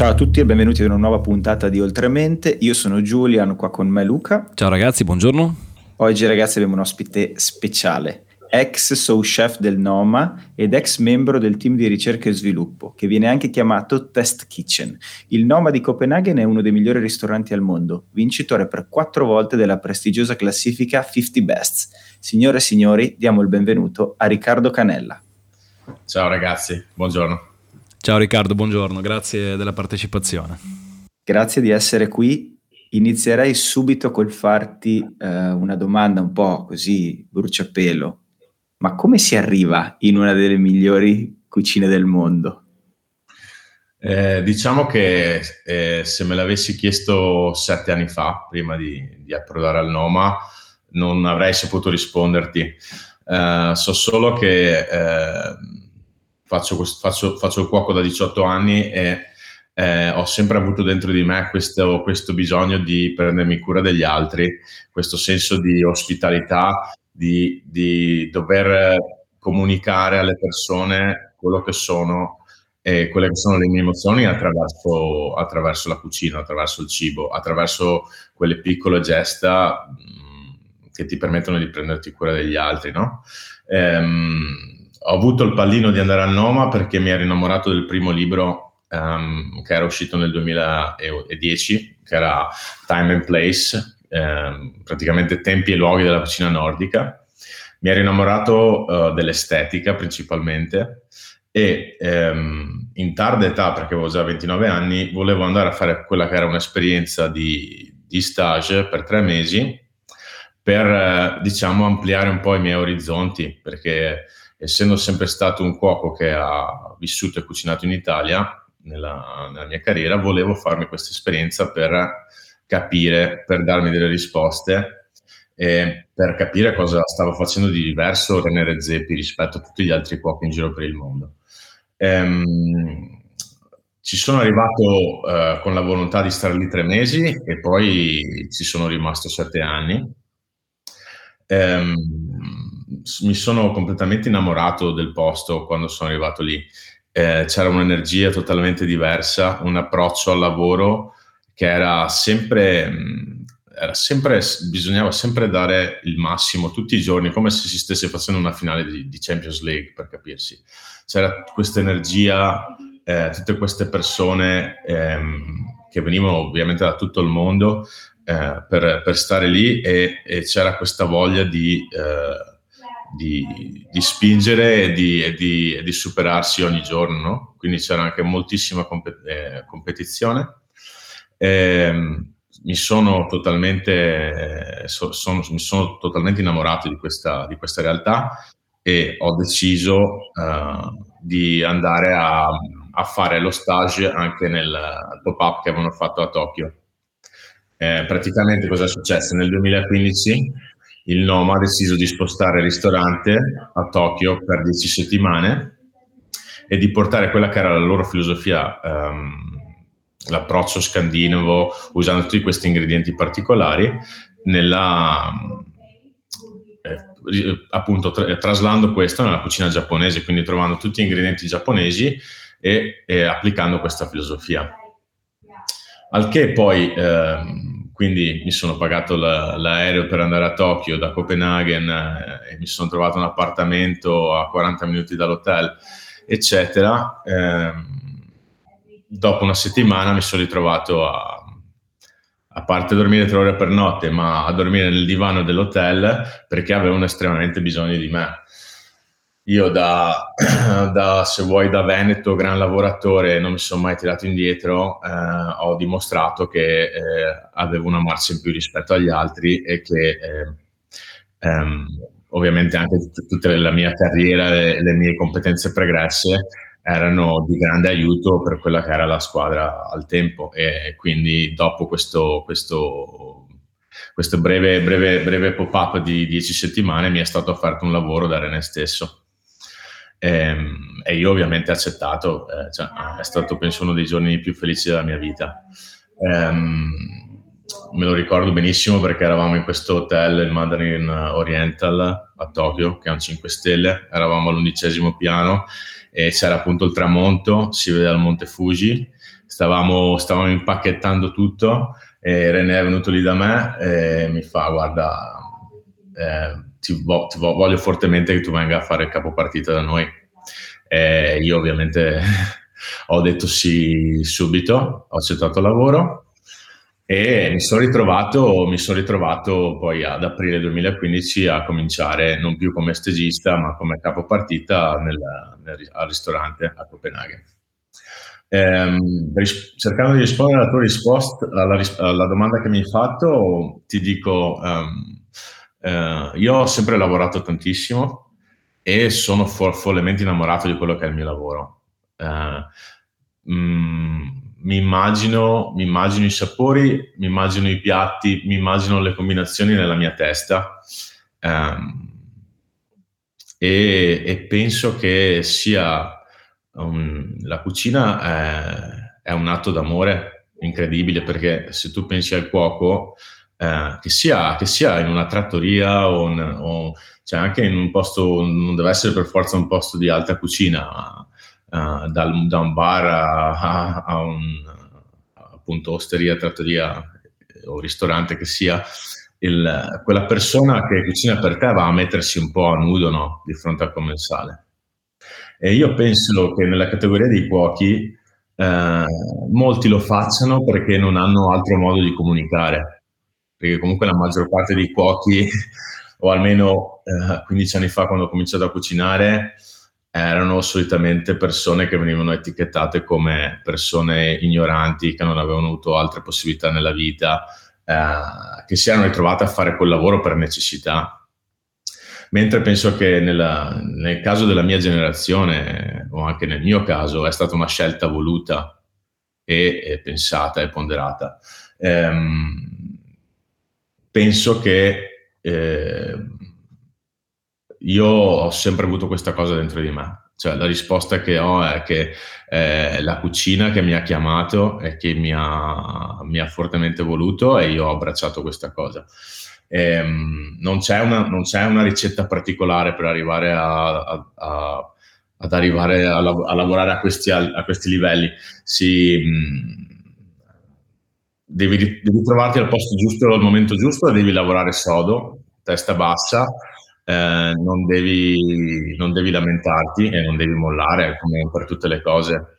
Ciao a tutti e benvenuti ad una nuova puntata di Oltremente. Io sono Julian, qua con me Luca. Ciao ragazzi, buongiorno. Oggi ragazzi abbiamo un ospite speciale, ex sous chef del Noma ed ex membro del team di ricerca e sviluppo, che viene anche chiamato Test Kitchen. Il Noma di Copenaghen è uno dei migliori ristoranti al mondo, vincitore per quattro volte della prestigiosa classifica 50 Best. Signore e signori, diamo il benvenuto a Riccardo Canella. Ciao ragazzi, buongiorno. Ciao Riccardo, buongiorno, grazie della partecipazione. Grazie di essere qui. Inizierei subito col farti eh, una domanda un po' così bruciapelo. Ma come si arriva in una delle migliori cucine del mondo? Eh, diciamo che eh, se me l'avessi chiesto sette anni fa, prima di, di approdare al Noma, non avrei saputo risponderti. Eh, so solo che faccio, faccio, faccio il cuoco da 18 anni e eh, ho sempre avuto dentro di me questo, questo, bisogno di prendermi cura degli altri, questo senso di ospitalità, di, di dover comunicare alle persone quello che sono e quelle che sono le mie emozioni attraverso, attraverso la cucina, attraverso il cibo, attraverso quelle piccole gesta mm, che ti permettono di prenderti cura degli altri, no? Ehm, ho avuto il pallino di andare a Noma perché mi ero innamorato del primo libro um, che era uscito nel 2010, che era Time and Place, um, praticamente tempi e luoghi della cucina nordica. Mi ero innamorato uh, dell'estetica principalmente e um, in tarda età, perché avevo già 29 anni, volevo andare a fare quella che era un'esperienza di, di stage per tre mesi per, uh, diciamo, ampliare un po' i miei orizzonti, perché essendo sempre stato un cuoco che ha vissuto e cucinato in Italia nella, nella mia carriera, volevo farmi questa esperienza per capire, per darmi delle risposte e per capire cosa stava facendo di diverso René Redzepi rispetto a tutti gli altri cuochi in giro per il mondo. Ehm, ci sono arrivato eh, con la volontà di stare lì tre mesi e poi ci sono rimasto sette anni. Ehm, mi sono completamente innamorato del posto quando sono arrivato lì. Eh, c'era un'energia totalmente diversa, un approccio al lavoro che era sempre, era sempre, bisognava sempre dare il massimo tutti i giorni, come se si stesse facendo una finale di, di Champions League, per capirsi. C'era questa energia, eh, tutte queste persone ehm, che venivano ovviamente da tutto il mondo eh, per, per, stare lì e, e, c'era questa voglia di eh, di, di spingere e di, e, di, e di, superarsi ogni giorno, no? quindi c'era anche moltissima compet- eh, competizione. Eh, mi sono totalmente, eh, so, sono, mi sono totalmente innamorato di questa, di questa realtà e ho deciso uh, di andare a, a, fare lo stage anche nel pop-up che avevano fatto a Tokyo. Eh, praticamente cosa è successo? Nel 2015 il Noma ha deciso di spostare il ristorante a Tokyo per 10 settimane e di portare quella che era la loro filosofia, um, l'approccio scandinavo, usando tutti questi ingredienti particolari, nella, eh, appunto tra, traslando questo nella cucina giapponese, quindi trovando tutti gli ingredienti giapponesi e, e applicando questa filosofia. Al che poi... Eh, quindi mi sono pagato la, l'aereo per andare a Tokyo da Copenaghen eh, e mi sono trovato un appartamento a 40 minuti dall'hotel, eccetera. Eh, dopo una settimana mi sono ritrovato a, a parte dormire tre ore per notte, ma a dormire nel divano dell'hotel perché avevano estremamente bisogno di me. Io da, da, se vuoi, da Veneto, gran lavoratore, non mi sono mai tirato indietro, eh, ho dimostrato che eh, avevo una marcia in più rispetto agli altri e che eh, ehm, ovviamente anche t- tutta la mia carriera e le mie competenze pregresse erano di grande aiuto per quella che era la squadra al tempo e quindi dopo questo, questo questo breve, breve, breve pop-up di dieci settimane mi è stato offerto un lavoro da René stesso. E, ehm, e io ovviamente ho accettato, eh, cioè, è stato penso uno dei giorni più felici della mia vita. Um, me lo ricordo benissimo perché eravamo in questo hotel, il Mandarin Oriental a Tokyo, che è un 5 stelle, eravamo all'undicesimo piano e c'era appunto il tramonto, si vede dal Monte Fuji, stavamo, stavamo impacchettando tutto e René è venuto lì da me e mi fa guarda eh, ti, vo- ti vo- voglio fortemente che tu venga a fare il capopartita da noi e io ovviamente ho detto sì subito ho accettato il lavoro e mi sono ritrovato, mi sono ritrovato poi ad aprile 2015 a cominciare non più come stagista ma come capopartita nel, nel, al ristorante a Copenaghen. Ris- cercando di rispondere alla tua risposta, alla, alla, domanda che mi hai fatto, ti dico, um, uh, io ho sempre lavorato tantissimo e sono fo- follemente innamorato di quello che è il mio lavoro. Uh, mm, mi immagino, immagino i sapori, mi immagino i piatti, mi immagino le combinazioni nella mia testa um, e, e, penso che sia um, la cucina è, è, un atto d'amore incredibile perché se tu pensi al cuoco, eh, che, sia, che, sia, in una trattoria o, un, o cioè anche in un posto, non deve essere per forza un posto di alta cucina, uh, dal, da un bar a, a, a un appunto osteria, trattoria o ristorante che sia, il, quella persona che cucina per te va a mettersi un po' a nudo no? di fronte al commensale. E io penso che nella categoria dei cuochi eh, molti lo facciano perché non hanno altro modo di comunicare, perché comunque la maggior parte dei cuochi, o almeno eh, 15 anni fa quando ho cominciato a cucinare, erano solitamente persone che venivano etichettate come persone ignoranti, che non avevano avuto altre possibilità nella vita, eh, che si erano ritrovate a fare quel lavoro per necessità. Mentre penso che nella, nel caso della mia generazione, o anche nel mio caso, è stata una scelta voluta e, e pensata e ponderata. Ehm, penso che eh, io ho sempre avuto questa cosa dentro di me. Cioè, la risposta che ho è che eh, la cucina che mi ha chiamato e che mi ha, mi ha, fortemente voluto e io ho abbracciato questa cosa. E, um, non, c'è una, non, c'è una, ricetta particolare per arrivare a, a, a ad arrivare a, a lavorare a questi, a questi, livelli. Si, mh, devi, devi trovarti al posto giusto al momento giusto e devi lavorare sodo, testa bassa eh, non, devi, non, devi, lamentarti e non devi mollare come per tutte le cose,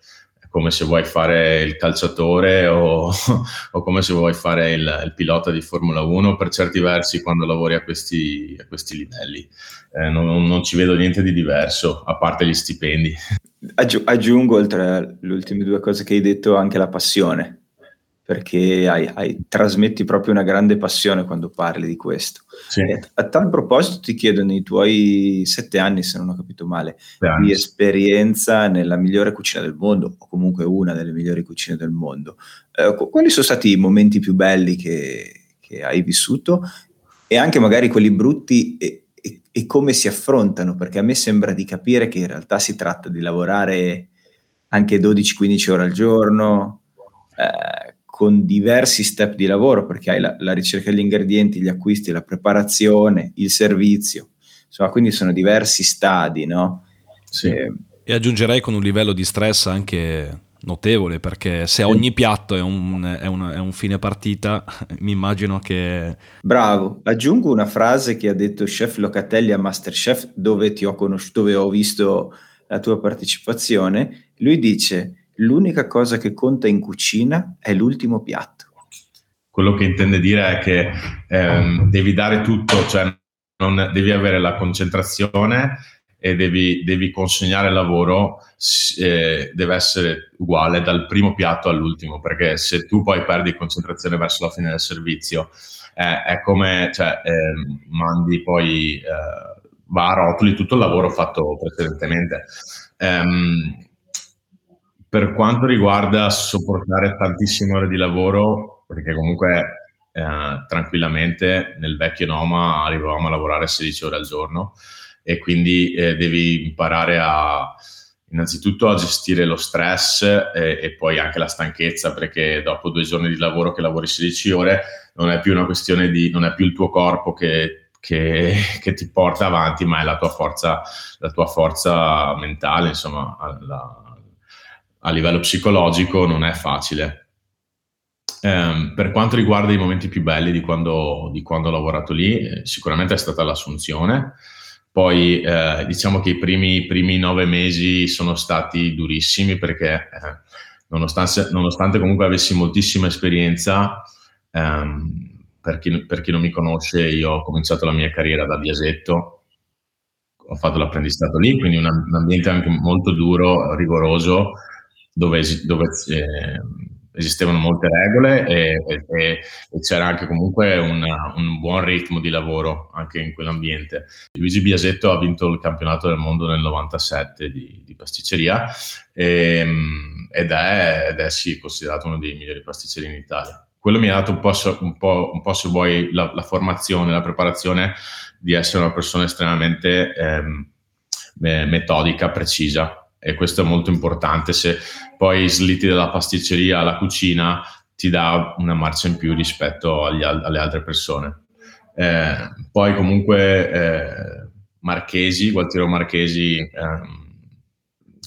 come se vuoi fare il calciatore o, o come se vuoi fare il, il, pilota di Formula 1 per certi versi quando lavori a questi, a questi livelli. Eh, non, non, ci vedo niente di diverso, a parte gli stipendi. Aggiungo, oltre alle ultime due cose che hai detto, anche la passione perché hai, hai, trasmetti proprio una grande passione quando parli di questo. Sì. a tal proposito ti chiedo, nei tuoi sette anni, se non ho capito male, di esperienza nella migliore cucina del mondo, o comunque una delle migliori cucine del mondo, eh, quali sono stati i momenti più belli che, che hai vissuto e anche magari quelli brutti e, e, e come si affrontano? Perché a me sembra di capire che in realtà si tratta di lavorare anche 12-15 ore al giorno. Eh, con diversi step di lavoro, perché hai la, la, ricerca degli ingredienti, gli acquisti, la preparazione, il servizio, insomma, quindi sono diversi stadi, no? Sì. E, e aggiungerei con un livello di stress anche notevole, perché se ogni piatto è un, è, un, è un, fine partita, mi immagino che... Bravo, aggiungo una frase che ha detto Chef Locatelli a Masterchef, dove ti ho conosciuto, dove ho visto la tua partecipazione, lui dice l'unica cosa che conta in cucina è l'ultimo piatto. Quello che intende dire è che ehm, devi dare tutto, cioè non, devi avere la concentrazione e devi, devi consegnare il lavoro, eh, deve essere uguale dal primo piatto all'ultimo, perché se tu poi perdi concentrazione verso la fine del servizio, eh, è come cioè, eh, mandi poi, eh, va a rotoli tutto il lavoro fatto precedentemente. Um, per quanto riguarda sopportare tantissime ore di lavoro, perché comunque eh, tranquillamente nel vecchio Noma arrivavamo a lavorare 16 ore al giorno e quindi eh, devi imparare a innanzitutto a gestire lo stress e, e, poi anche la stanchezza perché dopo due giorni di lavoro che lavori 16 ore non è più una questione di non è più il tuo corpo che, che, che ti porta avanti ma è la tua forza, la tua forza mentale insomma la, a livello psicologico non è facile. Eh, per quanto riguarda i momenti più belli di quando, di quando ho lavorato lì, eh, sicuramente è stata l'assunzione. Poi eh, diciamo che i primi, primi, nove mesi sono stati durissimi perché eh, nonostante, nonostante, comunque avessi moltissima esperienza, ehm, per, chi, per chi non mi conosce, io ho cominciato la mia carriera da Biasetto, ho fatto l'apprendistato lì, quindi un, un ambiente anche molto duro, rigoroso, dove, dove eh, esistevano molte regole e, e, e c'era anche comunque una, un buon ritmo di lavoro anche in quell'ambiente. Luigi Biasetto ha vinto il campionato del mondo nel 97 di, di pasticceria e, ehm, ed, è, ed è sì considerato uno dei migliori pasticceri in Italia. Quello mi ha dato un po', un po', un po se vuoi, la, la, formazione, la preparazione di essere una persona estremamente ehm, metodica, precisa e questo è molto importante. Se poi slitti dalla pasticceria alla cucina, ti dà una marcia in più rispetto agli, alle altre persone. Eh, poi comunque eh, Marchesi, Gualtiero Marchesi, eh,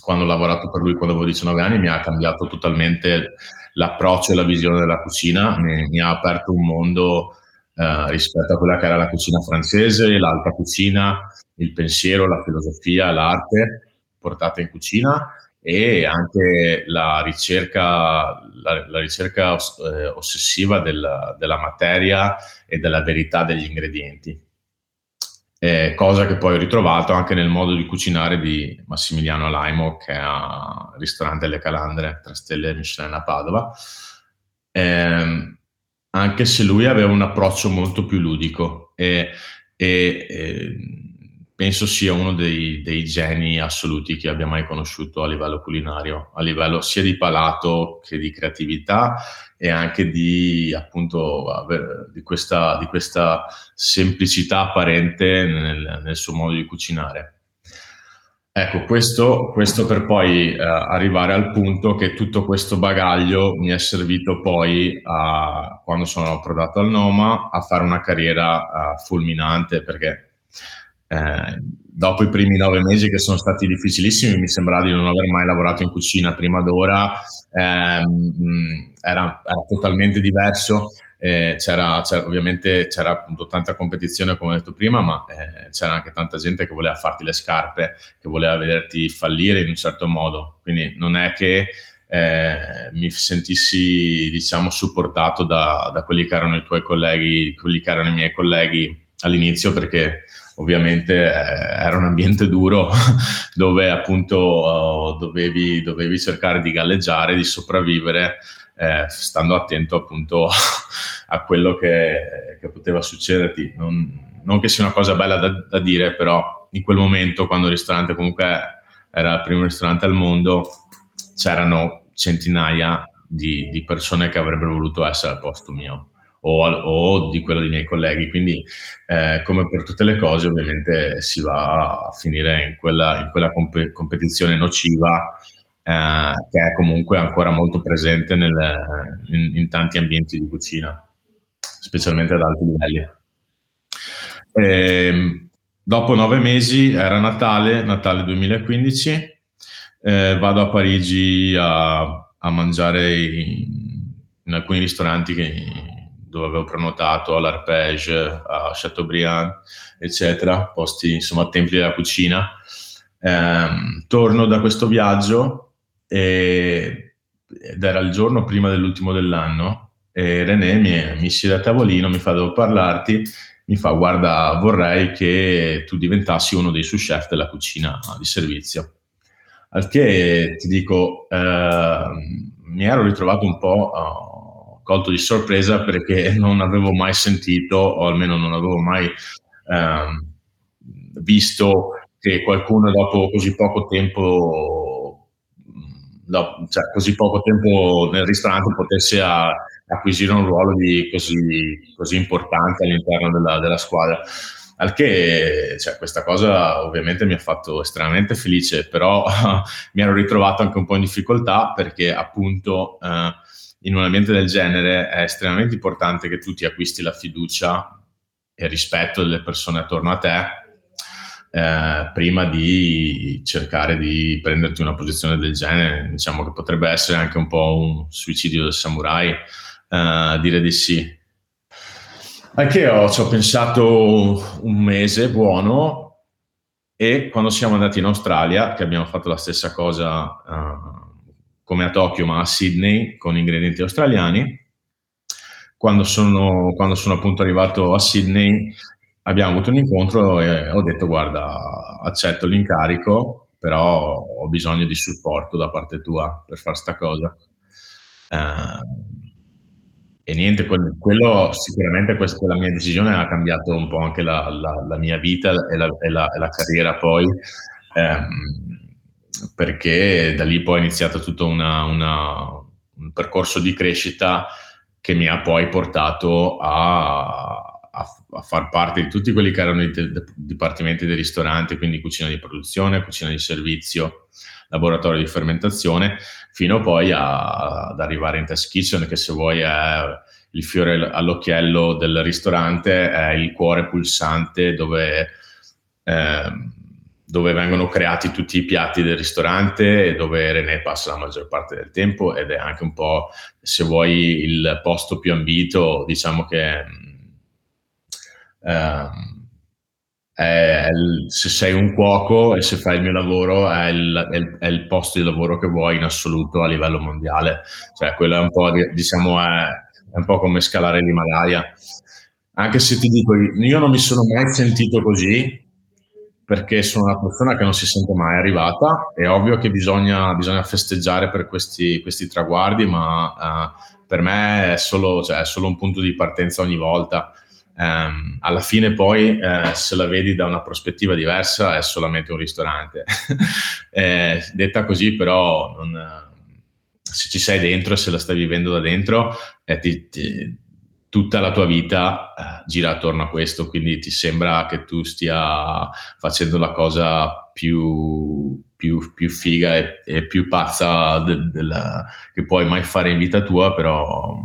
quando ho lavorato per lui quando avevo 19 anni, mi ha cambiato totalmente l'approccio e la visione della cucina, mi, mi ha aperto un mondo eh, rispetto a quella che era la cucina francese, l'alta cucina, il pensiero, la filosofia, l'arte portata in cucina e anche la ricerca, la, la ricerca eh, ossessiva della, della, materia e della verità degli ingredienti. Eh, cosa che poi ho ritrovato anche nel modo di cucinare di Massimiliano Laimo, che ha il ristorante Le Calandre, 3 stelle Michelin a Padova, eh, anche se lui aveva un approccio molto più ludico e, e, e penso sia uno dei, dei, geni assoluti che abbia mai conosciuto a livello culinario, a livello sia di palato che di creatività e anche di appunto di questa, di questa semplicità apparente nel, nel, suo modo di cucinare. Ecco, questo, questo per poi eh, arrivare al punto che tutto questo bagaglio mi è servito poi, a, quando sono approdato al Noma, a fare una carriera uh, fulminante perché eh, dopo i primi nove mesi che sono stati difficilissimi, mi sembrava di non aver mai lavorato in cucina prima d'ora, ehm, era, era, totalmente diverso. Eh, c'era, c'era, ovviamente c'era appunto tanta competizione come ho detto prima, ma eh, c'era anche tanta gente che voleva farti le scarpe, che voleva vederti fallire in un certo modo. Quindi non è che eh, mi sentissi, diciamo, supportato da, da, quelli che erano i tuoi colleghi, quelli che erano i miei colleghi all'inizio, perché ovviamente eh, era un ambiente duro dove appunto uh, dovevi, dovevi, cercare di galleggiare, di sopravvivere, eh, stando attento appunto a quello che, che poteva succederti. Non, non, che sia una cosa bella da, da, dire, però in quel momento, quando il ristorante comunque era il primo ristorante al mondo, c'erano centinaia di, di persone che avrebbero voluto essere al posto mio o, o di quello dei miei colleghi. Quindi, eh, come per tutte le cose, ovviamente si va a finire in quella, in quella comp- competizione nociva eh, che è comunque ancora molto presente nel, in, in, tanti ambienti di cucina, specialmente ad alti livelli. E, ehm, dopo nove mesi era Natale, Natale 2015, eh, vado a Parigi a, a mangiare in, in, alcuni ristoranti che, dove avevo prenotato all'Arpege, a Chateaubriand, eccetera, posti insomma templi della cucina. Eh, torno da questo viaggio e, ed era il giorno prima dell'ultimo dell'anno e René mi, mi siede a tavolino, mi fa devo parlarti, mi fa guarda vorrei che tu diventassi uno dei sous chef della cucina di servizio. Al che ti dico, eh, mi ero ritrovato un po' colto di sorpresa perché non avevo mai sentito, o almeno non avevo mai ehm, visto che qualcuno dopo così poco tempo, dopo, cioè così poco tempo nel ristorante potesse a, acquisire un ruolo di così, così importante all'interno della, della squadra. Al che cioè, questa cosa ovviamente mi ha fatto estremamente felice, però mi ero ritrovato anche un po' in difficoltà perché appunto eh, in un ambiente del genere è estremamente importante che tu ti acquisti la fiducia e il rispetto delle persone attorno a te, eh, prima di cercare di prenderti una posizione del genere. Diciamo che potrebbe essere anche un po' un suicidio del samurai, eh, dire di sì. Anche io ci ho pensato un mese buono e quando siamo andati in Australia, che abbiamo fatto la stessa cosa uh, come a Tokyo, ma a Sydney con ingredienti australiani, quando sono, quando sono appunto arrivato a Sydney abbiamo avuto un incontro e ho detto guarda accetto l'incarico però ho bisogno di supporto da parte tua per fare sta cosa. Uh, e niente, quello, quello sicuramente questa, quella mia decisione ha cambiato un po' anche la, la, la mia vita e la, e la, e carriera poi, ehm, perché da lì poi è iniziato tutto una, una, un percorso di crescita che mi ha poi portato a, a, a, far parte di tutti quelli che erano i de- dipartimenti dei ristoranti, quindi cucina di produzione, cucina di servizio, laboratorio di fermentazione, fino poi a, ad arrivare in test kitchen, che se vuoi è il fiore all'occhiello del ristorante, è il cuore pulsante dove, eh, dove vengono creati tutti i piatti del ristorante e dove René passa la maggior parte del tempo ed è anche un po', se vuoi, il posto più ambito, diciamo che... Eh, è se sei un cuoco e se fai il mio lavoro è il, è, il, è il, posto di lavoro che vuoi in assoluto a livello mondiale. Cioè, quello è un po', diciamo, è un po' come scalare l'Himalaya. Anche se ti dico, io non mi sono mai sentito così, perché sono una persona che non si sente mai arrivata. È ovvio che bisogna, bisogna festeggiare per questi, questi traguardi, ma uh, per me è solo, cioè, è solo un punto di partenza ogni volta Um, alla fine poi eh, se la vedi da una prospettiva diversa è solamente un ristorante eh, detta così però non, se ci sei dentro e se la stai vivendo da dentro eh, ti, ti, tutta la tua vita eh, gira attorno a questo quindi ti sembra che tu stia facendo la cosa più, più, più figa e, e, più pazza de, de la, che puoi mai fare in vita tua però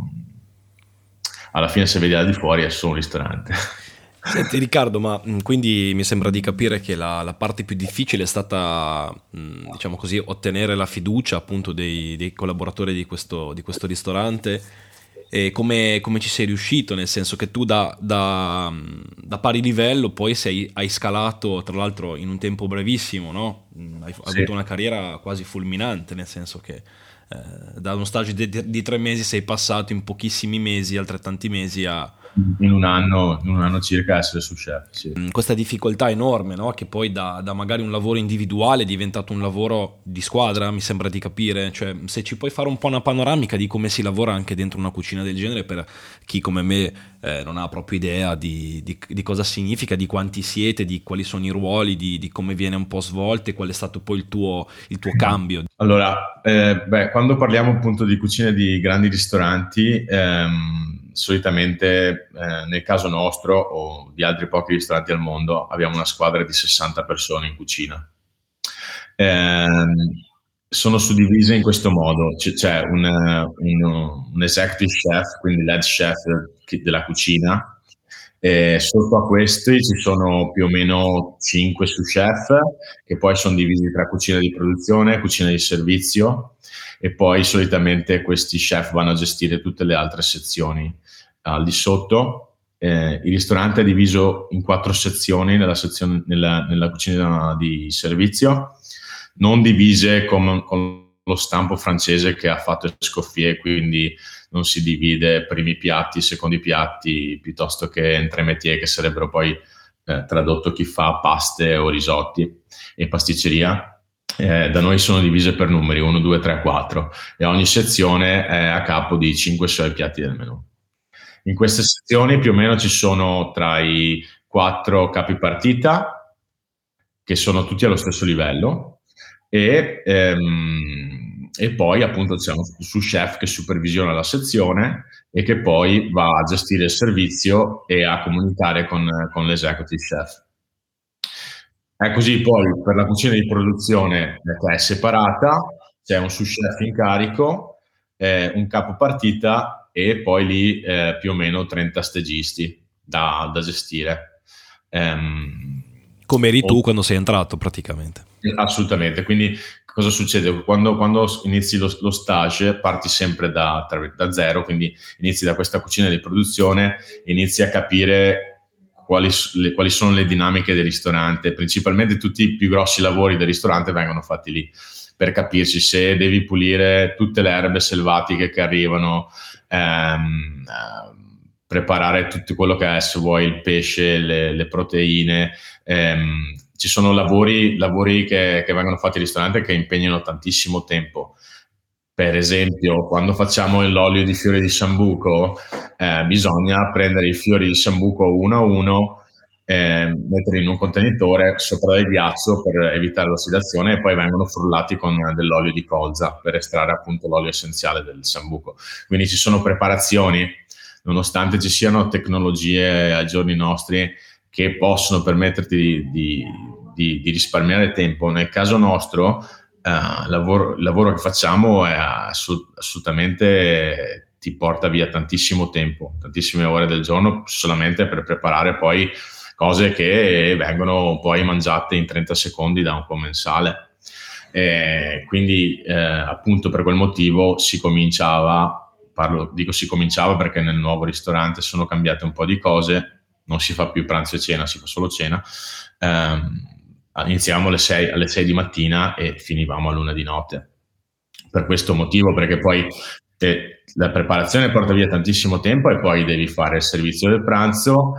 alla fine se vedi al di fuori è solo un ristorante. Senti Riccardo, ma mm, quindi mi sembra di capire che la, la parte più difficile è stata, mm, diciamo così, ottenere la fiducia appunto dei, dei collaboratori di questo, di questo, ristorante e come, come, ci sei riuscito, nel senso che tu da, da, mm, da pari livello poi sei, hai scalato, tra l'altro in un tempo brevissimo, no? Hai, sì. avuto una carriera quasi fulminante, nel senso che eh, da uno stage di, di, tre mesi sei passato in pochissimi mesi, altrettanti mesi a... In un anno, in un anno circa essere su chef. Sì. Mm, questa difficoltà enorme, no? che poi da, da, magari un lavoro individuale è diventato un lavoro di squadra, mi sembra di capire. Cioè, se ci puoi fare un po' una panoramica di come si lavora anche dentro una cucina del genere per chi come me eh, non ha proprio idea di, di, di, cosa significa, di quanti siete, di quali sono i ruoli, di, di come viene un po' svolto e qual è stato poi il tuo, il tuo cambio. Allora, eh, beh, quando parliamo appunto di cucine di grandi ristoranti, ehm, solitamente eh, nel caso nostro o di altri pochi ristoranti al mondo abbiamo una squadra di 60 persone in cucina. Eh, sono suddivise in questo modo, C- c'è un, un, un, executive chef, quindi l'head chef della cucina, e sotto a questi ci sono più o meno 5 su chef che poi sono divisi tra cucina di produzione, cucina di servizio e poi solitamente questi chef vanno a gestire tutte le altre sezioni al di sotto. Eh, il ristorante è diviso in quattro sezioni nella, sezione, nella, nella cucina di servizio non divise con, con lo stampo francese che ha fatto Escoffier, quindi non si divide primi piatti, secondi piatti, piuttosto che entremetier, che sarebbero poi eh, tradotto chi fa paste o risotti e pasticceria. Eh, da noi sono divise per numeri 1, 2, 3, 4 e ogni sezione è a capo di 5-6 piatti del menù. In queste sezioni più o meno ci sono tra i 4 capi partita, che sono tutti allo stesso livello, e, ehm, e poi appunto c'è un su chef che supervisiona la sezione e che poi va a gestire il servizio e a comunicare con, con l'executive chef. È così poi per la cucina di produzione che è separata, c'è un sous chef in carico, eh, un capo partita e poi lì eh, più o meno 30 stagisti da, da gestire. Um, Come eri tu quando sei entrato praticamente. Assolutamente, quindi cosa succede? Quando, quando inizi lo, lo, stage parti sempre da, da, zero, quindi inizi da questa cucina di produzione, inizi a capire quali, le, quali sono le dinamiche del ristorante, principalmente tutti i più grossi lavori del ristorante vengono fatti lì, per capirci se devi pulire tutte le erbe selvatiche che arrivano, ehm, preparare tutto quello che è, se vuoi, il pesce, le, le proteine, ehm, ci sono lavori, lavori che, che, vengono fatti al ristorante che impegnano tantissimo tempo. Per esempio, quando facciamo l'olio di fiori di sambuco, eh, bisogna prendere i fiori di sambuco uno a uno, eh, metterli in un contenitore sopra del ghiaccio per evitare l'ossidazione e poi vengono frullati con dell'olio di colza per estrarre appunto l'olio essenziale del sambuco. Quindi ci sono preparazioni, nonostante ci siano tecnologie ai giorni nostri che possono permetterti di, di, di, di risparmiare tempo. Nel caso nostro, eh, il, lavoro, il, lavoro, che facciamo è assolut- assolutamente ti porta via tantissimo tempo, tantissime ore del giorno solamente per preparare poi cose che vengono poi mangiate in 30 secondi da un commensale. E quindi eh, appunto per quel motivo si cominciava, parlo, dico si cominciava perché nel nuovo ristorante sono cambiate un po' di cose, non si fa più pranzo e cena, si fa solo cena. Um, iniziamo alle 6, alle 6 di mattina e finivamo a luna di notte. Per questo motivo, perché poi te, la preparazione porta via tantissimo tempo e poi devi fare il servizio del pranzo,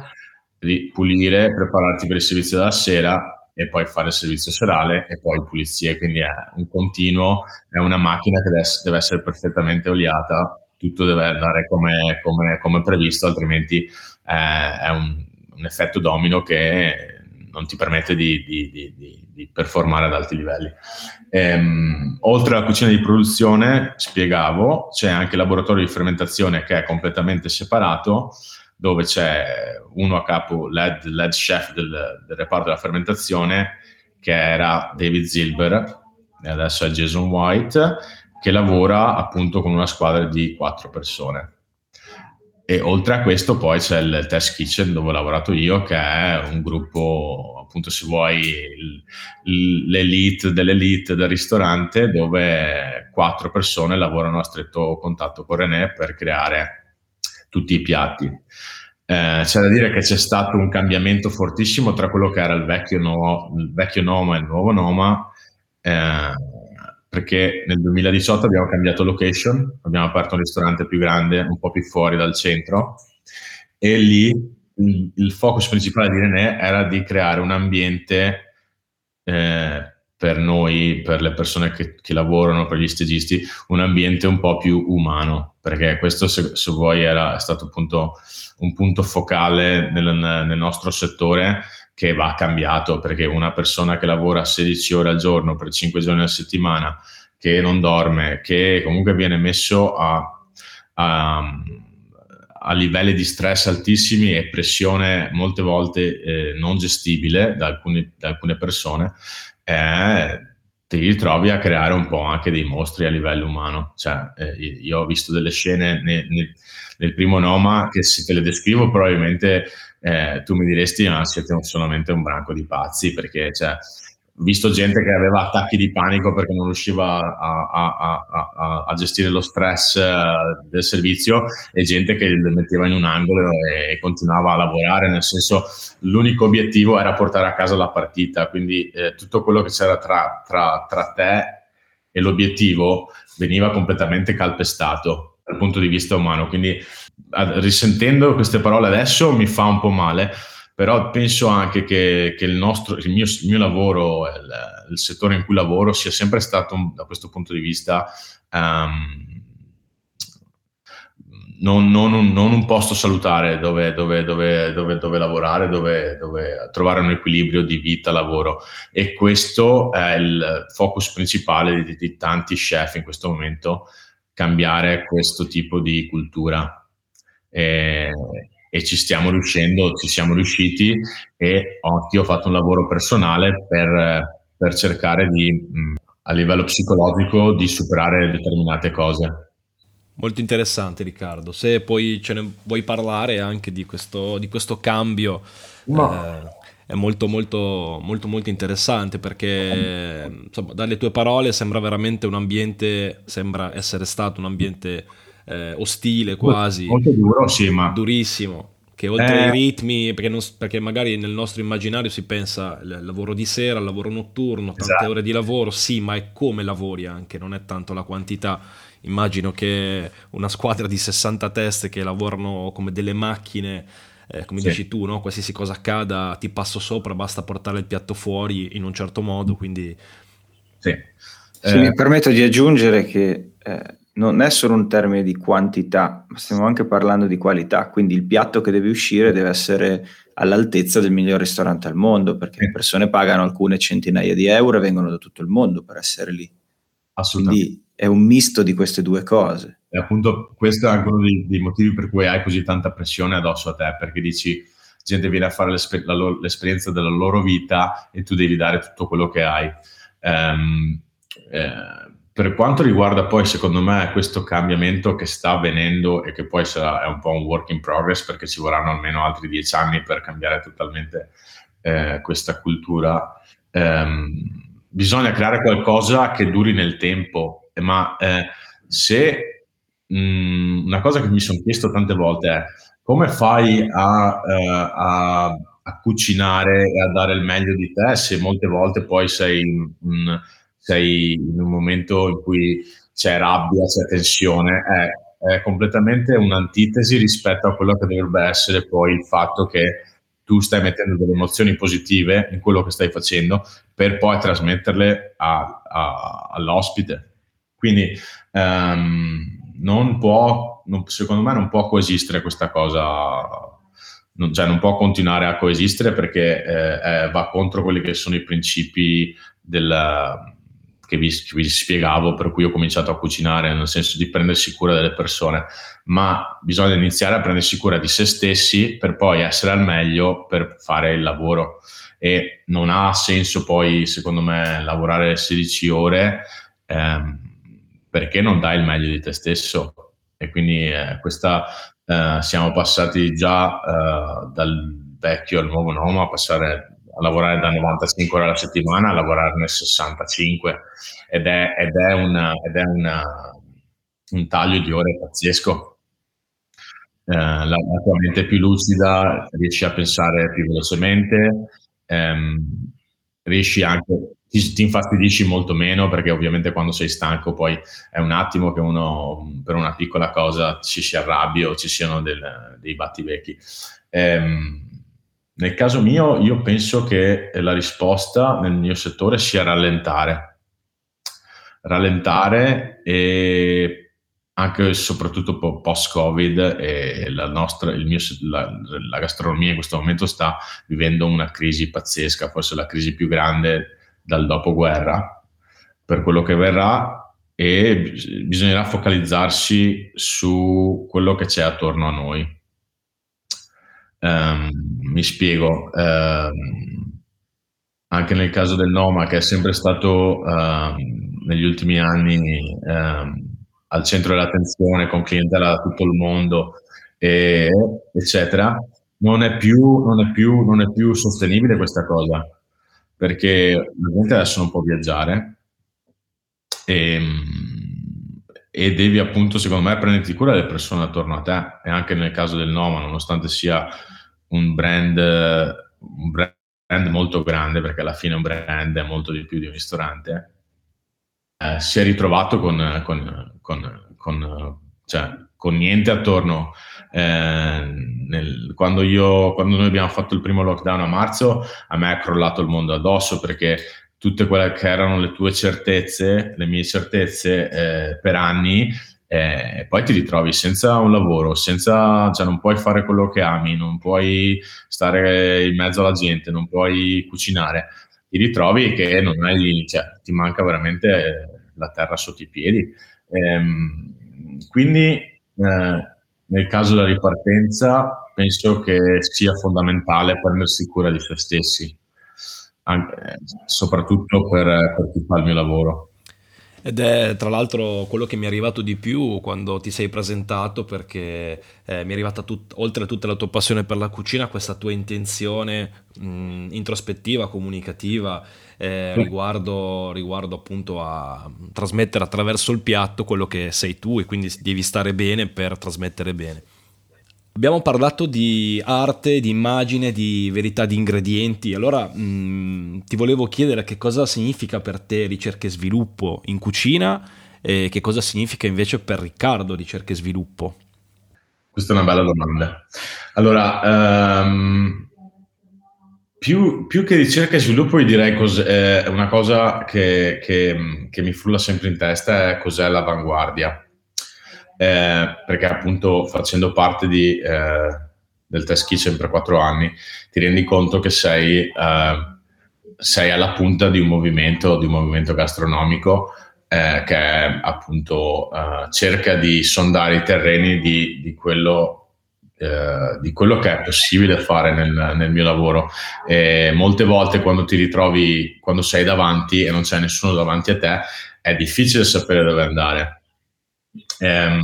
pulire, prepararti per il servizio della sera e poi fare il servizio serale e poi pulizie. Quindi è un continuo, è una macchina che deve essere perfettamente oliata, tutto deve andare come, come, come previsto, altrimenti eh, è un, un, effetto domino che non ti permette di, di, di, di performare ad alti livelli. Ehm, oltre alla cucina di produzione, spiegavo, c'è anche il laboratorio di fermentazione che è completamente separato, dove c'è uno a capo, l'head, l'head chef del, del reparto della fermentazione, che era David Zilber, e adesso è Jason White, che lavora appunto con una squadra di quattro persone. E oltre a questo poi c'è il Test Kitchen dove ho lavorato io, che è un gruppo, appunto se vuoi, l'elite dell'elite del ristorante, dove quattro persone lavorano a stretto contatto con René per creare tutti i piatti. Eh, c'è da dire che c'è stato un cambiamento fortissimo tra quello che era il vecchio, no, il vecchio Noma e il nuovo Noma. Eh, perché nel 2018 abbiamo cambiato location, abbiamo aperto un ristorante più grande, un po' più fuori dal centro e lì il, il focus principale di René era di creare un ambiente eh, per noi, per le persone che, che, lavorano, per gli stagisti, un ambiente un po' più umano, perché questo se, se vuoi era stato appunto un punto focale nel, nel nostro settore che va cambiato perché una persona che lavora 16 ore al giorno per 5 giorni alla settimana, che non dorme, che comunque viene messo a, a, a livelli di stress altissimi e pressione molte volte eh, non gestibile da, alcuni, da alcune persone, eh, ti ritrovi a creare un po' anche dei mostri a livello umano. Cioè, eh, io ho visto delle scene nel, nel, nel primo Noma che se te le descrivo probabilmente eh, tu mi diresti ma siete solamente un branco di pazzi perché cioè, visto gente che aveva attacchi di panico perché non riusciva a, a, a, a gestire lo stress uh, del servizio e gente che le metteva in un angolo e, continuava a lavorare, nel senso l'unico obiettivo era portare a casa la partita, quindi eh, tutto quello che c'era tra, tra, tra te e l'obiettivo veniva completamente calpestato dal punto di vista umano, quindi risentendo queste parole adesso mi fa un po' male, però penso anche che, che il, nostro, il, mio, il mio lavoro, il, il, settore in cui lavoro sia sempre stato da questo punto di vista um, non, non, non, un posto salutare dove, dove, dove, dove lavorare, dove, trovare un equilibrio di vita-lavoro. E questo è il focus principale di, di tanti chef in questo momento, cambiare questo tipo di cultura e, e ci stiamo riuscendo, ci siamo riusciti e ho, io ho fatto un lavoro personale per, per cercare di, a livello psicologico di superare determinate cose. Molto interessante Riccardo, se poi ce ne vuoi parlare anche di questo, di questo cambio. Ma... Eh, è molto molto molto molto interessante perché insomma, dalle tue parole sembra veramente un ambiente, sembra essere stato un ambiente eh, ostile quasi, molto duro, sì, ma durissimo che oltre eh. ai ritmi, perché, non, perché, magari nel nostro immaginario si pensa al lavoro di sera, al lavoro notturno, tante esatto. ore di lavoro, sì, ma è come lavori anche, non è tanto la quantità. Immagino che una squadra di 60 teste che lavorano come delle macchine, eh, come sì. dici tu, no? qualsiasi cosa accada ti passo sopra, basta portare il piatto fuori in un certo modo, quindi... Sì. Se mi eh. permetto di aggiungere che eh, non è solo un termine di quantità, ma stiamo anche parlando di qualità, quindi il piatto che deve uscire deve essere all'altezza del miglior ristorante al mondo, perché le persone pagano alcune centinaia di euro e vengono da tutto il mondo per essere lì. Assolutamente. Quindi è un misto di queste due cose. E appunto questo è anche uno dei, dei motivi per cui hai così tanta pressione addosso a te, perché dici gente viene a fare l'esper- lo- l'esperienza della loro vita e tu devi dare tutto quello che hai. Um, eh, per quanto riguarda poi, secondo me, questo cambiamento che sta avvenendo e che poi sarà, è un po' un work in progress perché ci vorranno almeno altri dieci anni per cambiare totalmente eh, questa cultura, ehm, bisogna creare qualcosa che duri nel tempo. Ma eh, se mh, mm, una cosa che mi sono chiesto tante volte è come fai a, eh, a, a, cucinare e a dare il meglio di te se molte volte poi sei un sei in un momento in cui c'è rabbia, c'è tensione, è, è completamente un'antitesi rispetto a quello che dovrebbe essere poi il fatto che tu stai mettendo delle emozioni positive in quello che stai facendo per poi trasmetterle a, a, all'ospite. Quindi um, non può, non, secondo me non può coesistere questa cosa, non, cioè non può continuare a coesistere perché eh, eh, va contro quelli che sono i principi del, che vi, che vi, spiegavo, per cui ho cominciato a cucinare, nel senso di prendersi cura delle persone, ma bisogna iniziare a prendersi cura di se stessi per poi essere al meglio per fare il lavoro. E non ha senso poi, secondo me, lavorare 16 ore ehm, perché non dai il meglio di te stesso. E quindi eh, questa, eh, siamo passati già eh, dal vecchio al nuovo nome a passare a lavorare da 95 ore alla settimana a lavorarne 65 ed è, ed è, una, ed è una, un taglio di ore pazzesco. Eh, la, la, tua mente è più lucida, riesci a pensare più velocemente, ehm, riesci anche, ti, ti, infastidisci molto meno perché ovviamente quando sei stanco poi è un attimo che uno per una piccola cosa ci si arrabbia o ci siano del, dei battivecchi. Eh, nel caso mio, io penso che la risposta nel mio settore sia rallentare. Rallentare e anche e soprattutto post-Covid e la, nostra, mio, la, la, gastronomia in questo momento sta vivendo una crisi pazzesca, forse la crisi più grande dal dopoguerra per quello che verrà e bisognerà focalizzarsi su quello che c'è attorno a noi Um, mi spiego, um, anche nel caso del Noma, che è sempre stato um, negli ultimi anni al centro dell'attenzione con clientela da tutto il mondo, e, eccetera, non è, più, non, è più, non è più sostenibile questa cosa, perché la gente adesso non può viaggiare e, e devi appunto, secondo me, prenderti cura delle persone attorno a te, e anche nel caso del Noma, nonostante sia un brand, un brand molto grande, perché alla fine un brand è molto di più di un ristorante, eh, si è ritrovato con, con, con, con cioè, niente attorno. Eh, nel, quando, io, quando noi abbiamo fatto il primo lockdown a marzo, a me è crollato il mondo addosso perché tutte quelle che erano le tue certezze, le mie certezze eh, per anni, e poi ti ritrovi senza un lavoro, senza, cioè non puoi fare quello che ami, non puoi stare in mezzo alla gente, non puoi cucinare, ti ritrovi che non hai, cioè, ti manca veramente la terra sotto i piedi. Ehm, quindi eh, nel caso della ripartenza penso che sia fondamentale prendersi cura di se stessi, anche, soprattutto per, per chi fa il mio lavoro. Ed è tra l'altro quello che mi è arrivato di più quando ti sei presentato perché eh, mi è arrivata tut- oltre a tutta la tua passione per la cucina questa tua intenzione mh, introspettiva, comunicativa eh, riguardo, riguardo appunto a trasmettere attraverso il piatto quello che sei tu e quindi devi stare bene per trasmettere bene. Abbiamo parlato di arte, di immagine, di verità di ingredienti. Allora mh, mm, ti volevo chiedere che cosa significa per te ricerca e sviluppo in cucina e che cosa significa invece per Riccardo ricerca e sviluppo. Questa è una bella domanda. Allora, um, più, più, che ricerca e sviluppo, io direi cos- eh, una cosa che, che, che mi frulla sempre in testa è cos'è l'avanguardia eh, perché appunto facendo parte di, eh, del test kitchen per quattro anni ti rendi conto che sei, eh, sei alla punta di un movimento, di un movimento gastronomico eh, che appunto eh, cerca di sondare i terreni di, di quello Uh, di quello che è possibile fare nel, nel mio lavoro. E molte volte quando ti ritrovi, quando sei davanti e non c'è nessuno davanti a te, è difficile sapere dove andare. Ehm,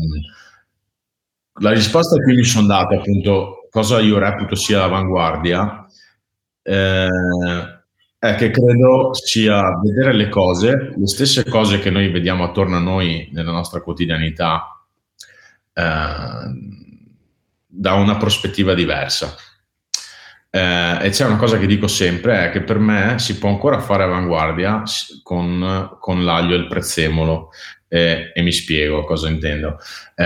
la risposta cui mi sono dato, appunto, cosa io reputo sia l'avanguardia, eh, è che credo sia vedere le cose, le stesse cose che noi vediamo attorno a noi nella nostra quotidianità, eh, da una prospettiva diversa. Eh, e c'è una cosa che dico sempre, è che per me si può ancora fare avanguardia con, con l'aglio e il prezzemolo, eh, e mi spiego cosa intendo. Eh,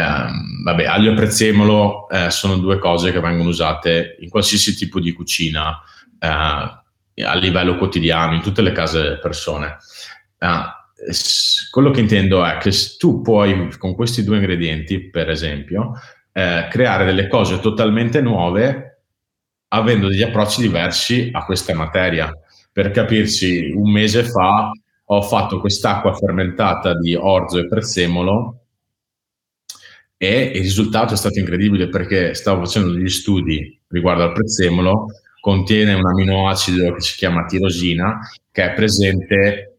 vabbè, aglio e prezzemolo eh, sono due cose che vengono usate in qualsiasi tipo di cucina eh, a livello quotidiano, in tutte le case delle persone. Eh, quello che intendo è che tu puoi con questi due ingredienti, per esempio, eh, creare delle cose totalmente nuove avendo degli approcci diversi a questa materia. Per capirci, un mese fa ho fatto quest'acqua fermentata di orzo e prezzemolo e il risultato è stato incredibile perché stavo facendo degli studi riguardo al prezzemolo, contiene un aminoacido che si chiama tirosina, che è presente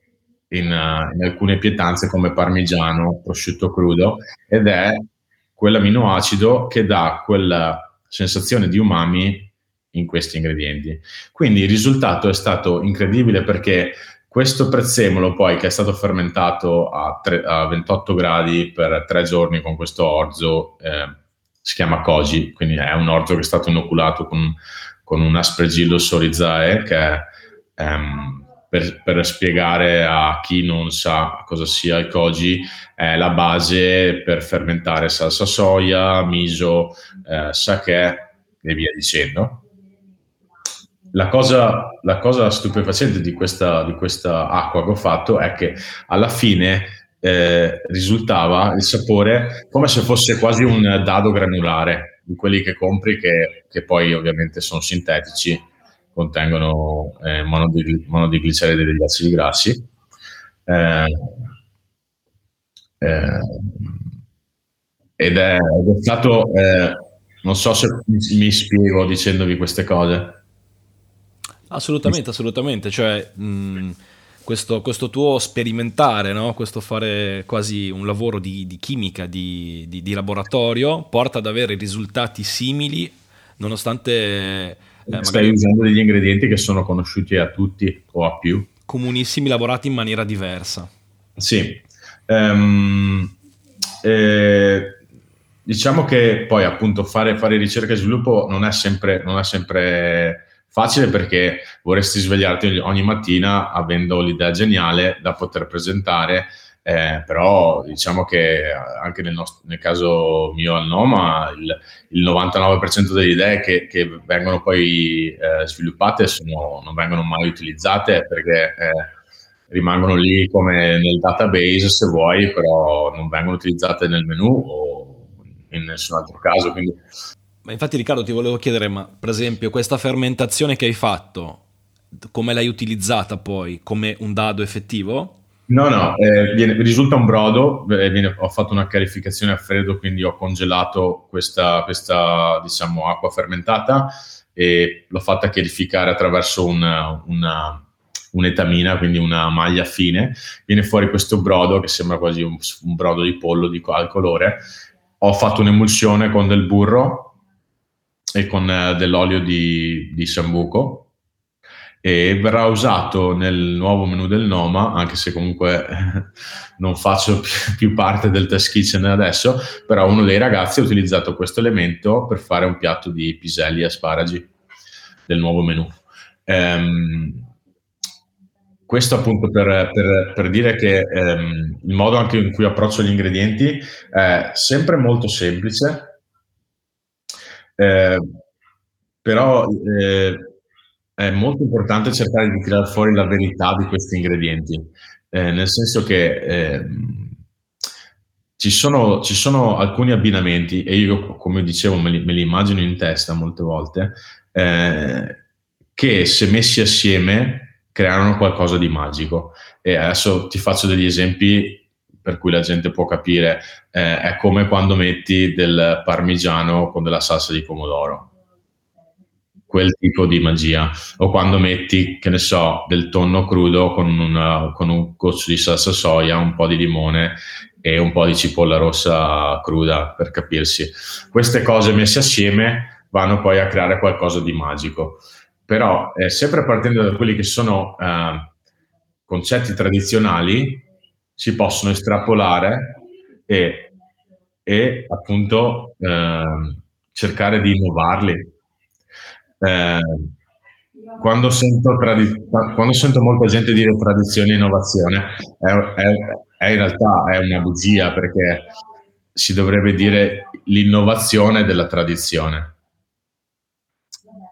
in, in alcune pietanze come parmigiano, prosciutto crudo, ed è quell'aminoacido che dà quella sensazione di umami in questi ingredienti. Quindi il risultato è stato incredibile perché questo prezzemolo poi che è stato fermentato a, tre, a 28 gradi per tre giorni con questo orzo, eh, si chiama Koji, quindi è un orzo che è stato inoculato con, con un Aspergillus oryzae che è, ehm, per, per, spiegare a chi non sa cosa sia il Koji, è la base per fermentare salsa soia, miso, eh, sake e via dicendo la cosa, la cosa stupefacente di questa, di questa, acqua che ho fatto è che alla fine eh, risultava il sapore come se fosse quasi un dado granulare di quelli che compri che, che poi ovviamente sono sintetici, contengono eh, monodigliceride degli acidi grassi. Eh, eh, ed, è, è, stato, eh, non so se mi, mi spiego dicendovi queste cose. Assolutamente, assolutamente. Cioè, mh, questo, questo, tuo sperimentare, no? questo fare quasi un lavoro di, di chimica, di, di, di, laboratorio, porta ad avere risultati simili, nonostante... Eh, Stai usando degli ingredienti che sono conosciuti a tutti o a più. Comunissimi, lavorati in maniera diversa. Sì. Um, eh, diciamo che poi appunto fare, fare ricerca e sviluppo non è sempre... Non è sempre Facile perché vorresti svegliarti ogni mattina avendo l'idea geniale da poter presentare, eh, però diciamo che anche nel, nostro, nel caso mio al Noma il, il 99% delle idee che, che vengono poi eh, sviluppate sono, non vengono mai utilizzate perché eh, rimangono lì come nel database se vuoi, però non vengono utilizzate nel menu o in nessun altro caso. Quindi ma infatti Riccardo ti volevo chiedere, ma per esempio questa fermentazione che hai fatto, come l'hai utilizzata poi? Come un dado effettivo? No, no, eh, viene, risulta un brodo, eh, viene, ho fatto una chiarificazione a freddo, quindi ho congelato questa, questa diciamo, acqua fermentata e l'ho fatta chiarificare attraverso una, una un'etamina, quindi una maglia fine, viene fuori questo brodo che sembra quasi un, un brodo di pollo di al colore. Ho fatto un'emulsione con del burro e con eh, dell'olio di, di sambuco e verrà usato nel nuovo menu del Noma, anche se comunque non faccio più parte del test kitchen adesso, però uno dei ragazzi ha utilizzato questo elemento per fare un piatto di piselli e asparagi del nuovo menu. Ehm, questo appunto per, per, per dire che ehm, il modo anche in cui approccio gli ingredienti è sempre molto semplice, eh, però eh, è molto importante cercare di tirare fuori la verità di questi ingredienti, eh, nel senso che eh, ci, sono, ci, sono, alcuni abbinamenti e io, come dicevo, me li, me li immagino in testa molte volte, eh, che se messi assieme creano qualcosa di magico. E adesso ti faccio degli esempi per cui la gente può capire. Eh, è come quando metti del parmigiano con della salsa di pomodoro quel tipo di magia. O quando metti, che ne so, del tonno crudo con, una, con un goccio di salsa soia, un po' di limone e un po' di cipolla rossa cruda, per capirsi. Queste cose messe assieme vanno poi a creare qualcosa di magico. Però, eh, sempre partendo da quelli che sono eh, concetti tradizionali, si possono estrapolare e, e appunto eh, cercare di innovarli eh, quando, sento tradi- quando sento molta gente dire tradizione e innovazione, è, è, è in realtà è una bugia perché si dovrebbe dire l'innovazione della tradizione.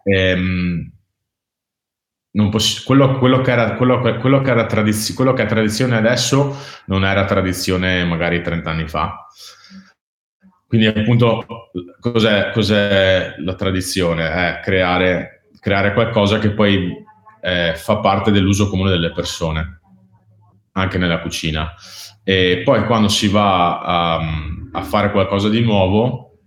Ehm, poss- quello, quello, che era, quello, quello, che era tradiz- quello che è tradizione adesso non era tradizione magari 30 anni fa. Quindi appunto cos'è, cos'è la tradizione? È creare, creare qualcosa che poi eh, fa parte dell'uso comune delle persone, anche nella cucina. E poi quando si va a, a fare qualcosa di nuovo,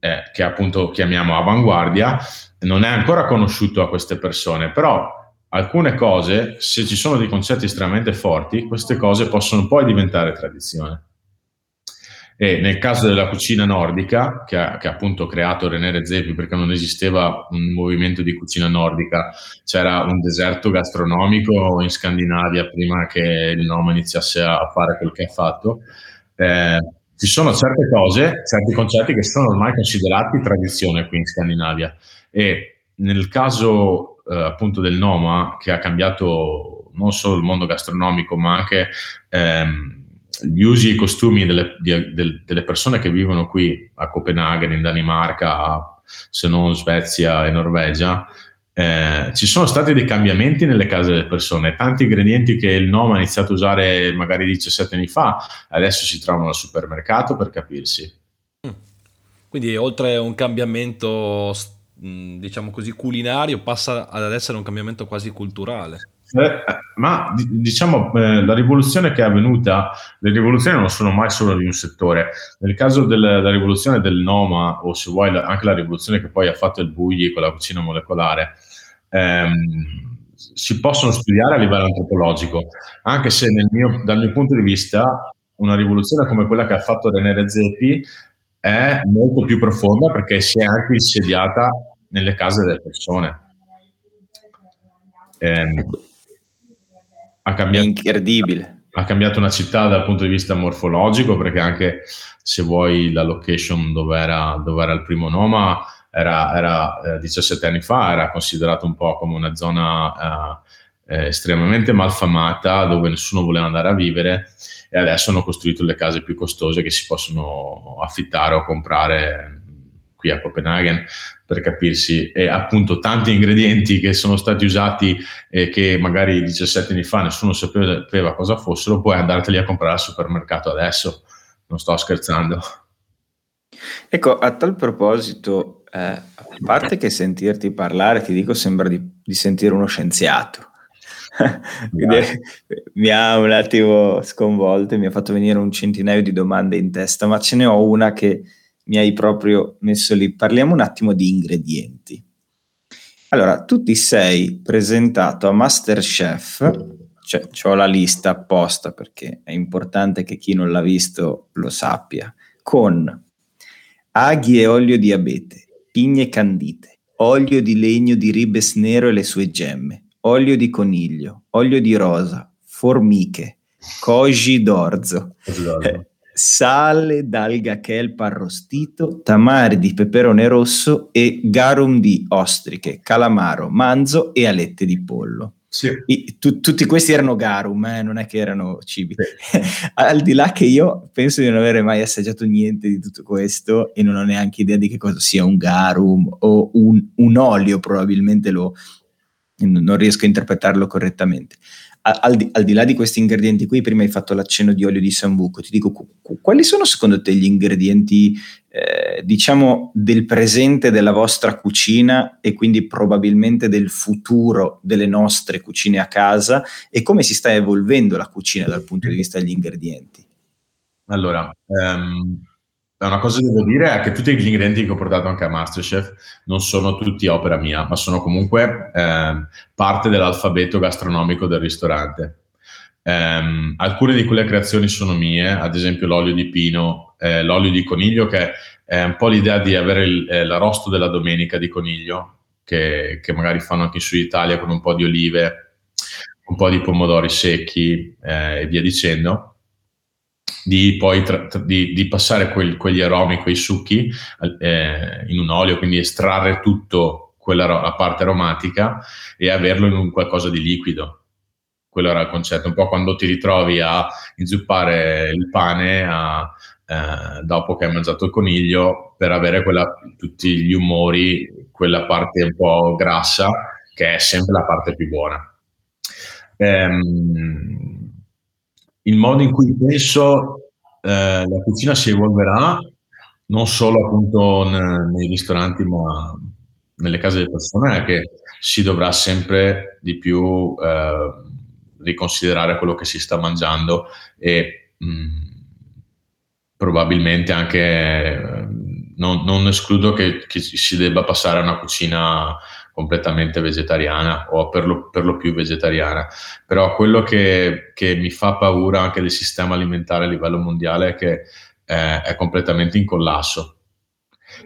eh, che appunto chiamiamo avanguardia, non è ancora conosciuto a queste persone, però alcune cose, se ci sono dei concetti estremamente forti, queste cose possono poi diventare tradizione. E nel caso della cucina nordica, che ha, che ha appunto creato René Redzepi, perché non esisteva un movimento di cucina nordica, c'era un deserto gastronomico in Scandinavia prima che il nome iniziasse a fare quel che ha fatto. Eh, ci sono certe cose, certi concetti che sono ormai considerati tradizione qui in Scandinavia. E nel caso eh, appunto del Noma, che ha cambiato non solo il mondo gastronomico, ma anche ehm, gli usi e i costumi delle, di, del, delle, persone che vivono qui a Copenaghen, in Danimarca, se non Svezia e Norvegia, eh, ci sono stati dei cambiamenti nelle case delle persone, tanti ingredienti che il Noma ha iniziato a usare magari 17 anni fa, adesso si trovano al supermercato per capirsi. Mm. Quindi oltre a un cambiamento, mm, diciamo così, culinario, passa ad essere un cambiamento quasi culturale. Eh, ma diciamo eh, la rivoluzione che è avvenuta, le rivoluzioni non sono mai solo di un settore. Nel caso della rivoluzione del Noma, o se vuoi anche la rivoluzione che poi ha fatto il Bugli con la cucina molecolare, ehm, si possono studiare a livello antropologico, anche se mio, dal mio punto di vista una rivoluzione come quella che ha fatto René Redzepi è molto più profonda perché si è anche insediata nelle case delle persone. Eh, ha cambiato, incredibile. Ha cambiato una città dal punto di vista morfologico, perché anche se vuoi la location dove era, dove era il primo Noma, era, era eh, 17 anni fa, era considerato un po' come una zona eh, eh, estremamente malfamata dove nessuno voleva andare a vivere e adesso hanno costruito le case più costose che si possono affittare o comprare qui a Copenaghen per capirsi, e appunto tanti ingredienti che sono stati usati e che magari 17 anni fa nessuno sapeva cosa fossero, puoi andarteli a comprare al supermercato adesso, non sto scherzando. Ecco, a tal proposito, eh, a parte che sentirti parlare, ti dico, sembra di, di sentire uno scienziato. mi ha un attimo sconvolto e mi ha fatto venire un centinaio di domande in testa, ma ce ne ho una che mi hai proprio messo lì. Parliamo un attimo di ingredienti. Allora, tu ti sei presentato a Masterchef, cioè ho la lista apposta perché è importante che chi non l'ha visto lo sappia, con aghi e olio di abete, pigne candite, olio di legno di ribes nero e le sue gemme, olio di coniglio, olio di rosa, formiche, koji d'orzo, sale d'alga kelp arrostito, tamari di peperone rosso e garum di ostriche, calamaro, manzo e alette di pollo. Sì. I, tu, tutti questi erano garum, eh, non è che erano cibi. Sì. Al di là che io penso di non avere mai assaggiato niente di tutto questo e non ho neanche idea di che cosa sia un garum o un, un olio, probabilmente lo, non riesco a interpretarlo correttamente al di, al di, là di questi ingredienti qui, prima hai fatto l'accenno di olio di sambuco, ti dico quali sono secondo te gli ingredienti, eh, diciamo, del presente della vostra cucina e quindi probabilmente del futuro delle nostre cucine a casa e come si sta evolvendo la cucina dal punto di vista degli ingredienti? Allora, um, una cosa che devo dire è che tutti gli ingredienti che ho portato anche a Masterchef non sono tutti opera mia, ma sono comunque eh, parte dell'alfabeto gastronomico del ristorante. Um, alcune di quelle creazioni sono mie, ad esempio l'olio di pino, eh, l'olio di coniglio, che è un po' l'idea di avere il, eh, l'arrosto della domenica di coniglio, che, che, magari fanno anche in Sud Italia con un po' di olive, un po' di pomodori secchi eh, e via dicendo di poi tra, tra, di, di, passare quel, quegli aromi, quei succhi eh, in un olio, quindi estrarre tutto quella la parte aromatica e averlo in un qualcosa di liquido. Quello era il concetto, un po' quando ti ritrovi a inzuppare il pane a, eh, dopo che hai mangiato il coniglio per avere quella, tutti gli umori, quella parte un po' grassa che è sempre la parte più buona. Ehm, il modo in cui penso eh, la cucina si evolverà non solo appunto ne, nei ristoranti ma nelle case delle persone è che si dovrà sempre di più eh, riconsiderare quello che si sta mangiando e mh, mm, probabilmente anche eh, non, non, escludo che, che, si debba passare a una cucina completamente vegetariana o per lo, per lo più vegetariana. Però quello che, che, mi fa paura anche del sistema alimentare a livello mondiale è che eh, è completamente in collasso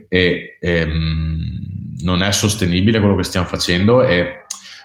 e ehm, non è sostenibile quello che stiamo facendo e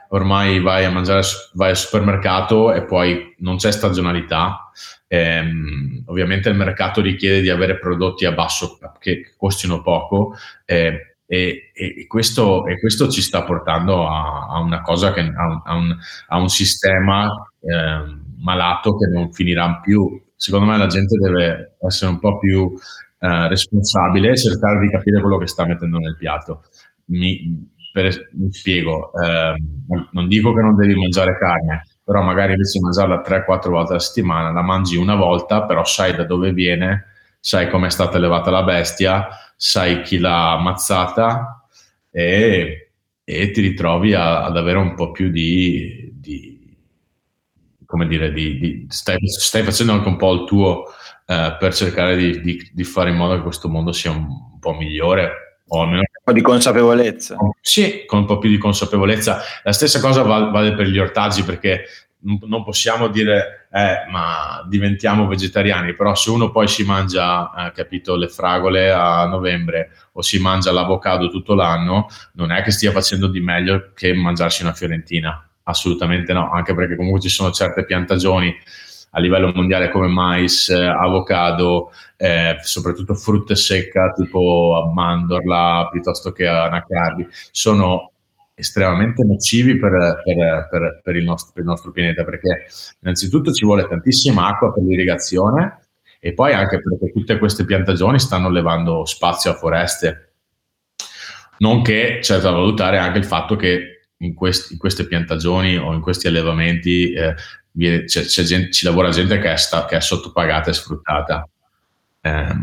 ormai vai a mangiare vai al supermercato e poi non c'è stagionalità. Ehm, ovviamente il mercato richiede di avere prodotti a basso che costino poco. Eh, e, e, questo, e, questo, ci sta portando a, a una cosa che a, a, un, a un, sistema eh, malato che non finirà più. Secondo me la gente deve essere un po' più eh, responsabile e cercare di capire quello che sta mettendo nel piatto. Mi, per, mi spiego, eh, non dico che non devi mangiare carne, però magari invece di mangiarla 3-4 volte a settimana, la mangi una volta, però sai da dove viene, sai come è stata allevata la bestia, sai chi l'ha ammazzata e, e ti ritrovi a, ad avere un po' più di, di come dire, di, di stai, stai, facendo anche un po' il tuo eh, per cercare di, di, fare in modo che questo mondo sia un, un po' migliore o almeno un po' di consapevolezza. Sì, con un po' più di consapevolezza. La stessa cosa vale per gli ortaggi perché non possiamo dire eh, ma diventiamo vegetariani, però se uno poi si mangia, eh, capito, le fragole a novembre o si mangia l'avocado tutto l'anno, non è che stia facendo di meglio che mangiarsi una fiorentina, assolutamente no, anche perché comunque ci sono certe piantagioni a livello mondiale come mais, eh, avocado, eh, soprattutto frutta secca tipo mandorla piuttosto che anacardi, sono estremamente nocivi per, per, per, per, il nostro, il nostro pianeta, perché innanzitutto ci vuole tantissima acqua per l'irrigazione e poi anche perché tutte queste piantagioni stanno levando spazio a foreste. Nonché c'è da valutare anche il fatto che in, questi, in queste piantagioni o in questi allevamenti eh, viene, c'è, c'è gente, ci lavora gente che è, sta, che è sottopagata e sfruttata. Eh,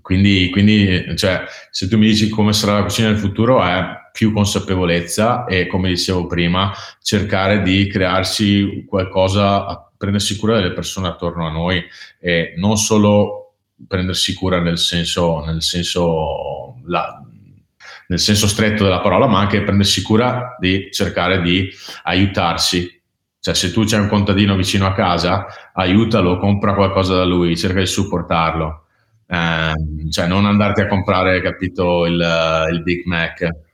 quindi, quindi cioè, se tu mi dici come sarà la cucina del futuro, è più consapevolezza e, come dicevo prima, cercare di crearsi qualcosa, prendersi cura delle persone attorno a noi e non solo prendersi cura nel senso, nel senso la, nel senso stretto della parola, ma anche prendersi cura di cercare di aiutarsi. Cioè, se tu c'hai un contadino vicino a casa, aiutalo, compra qualcosa da lui, cerca di supportarlo. Eh, cioè, non andarti a comprare, capito, il, il Big Mac.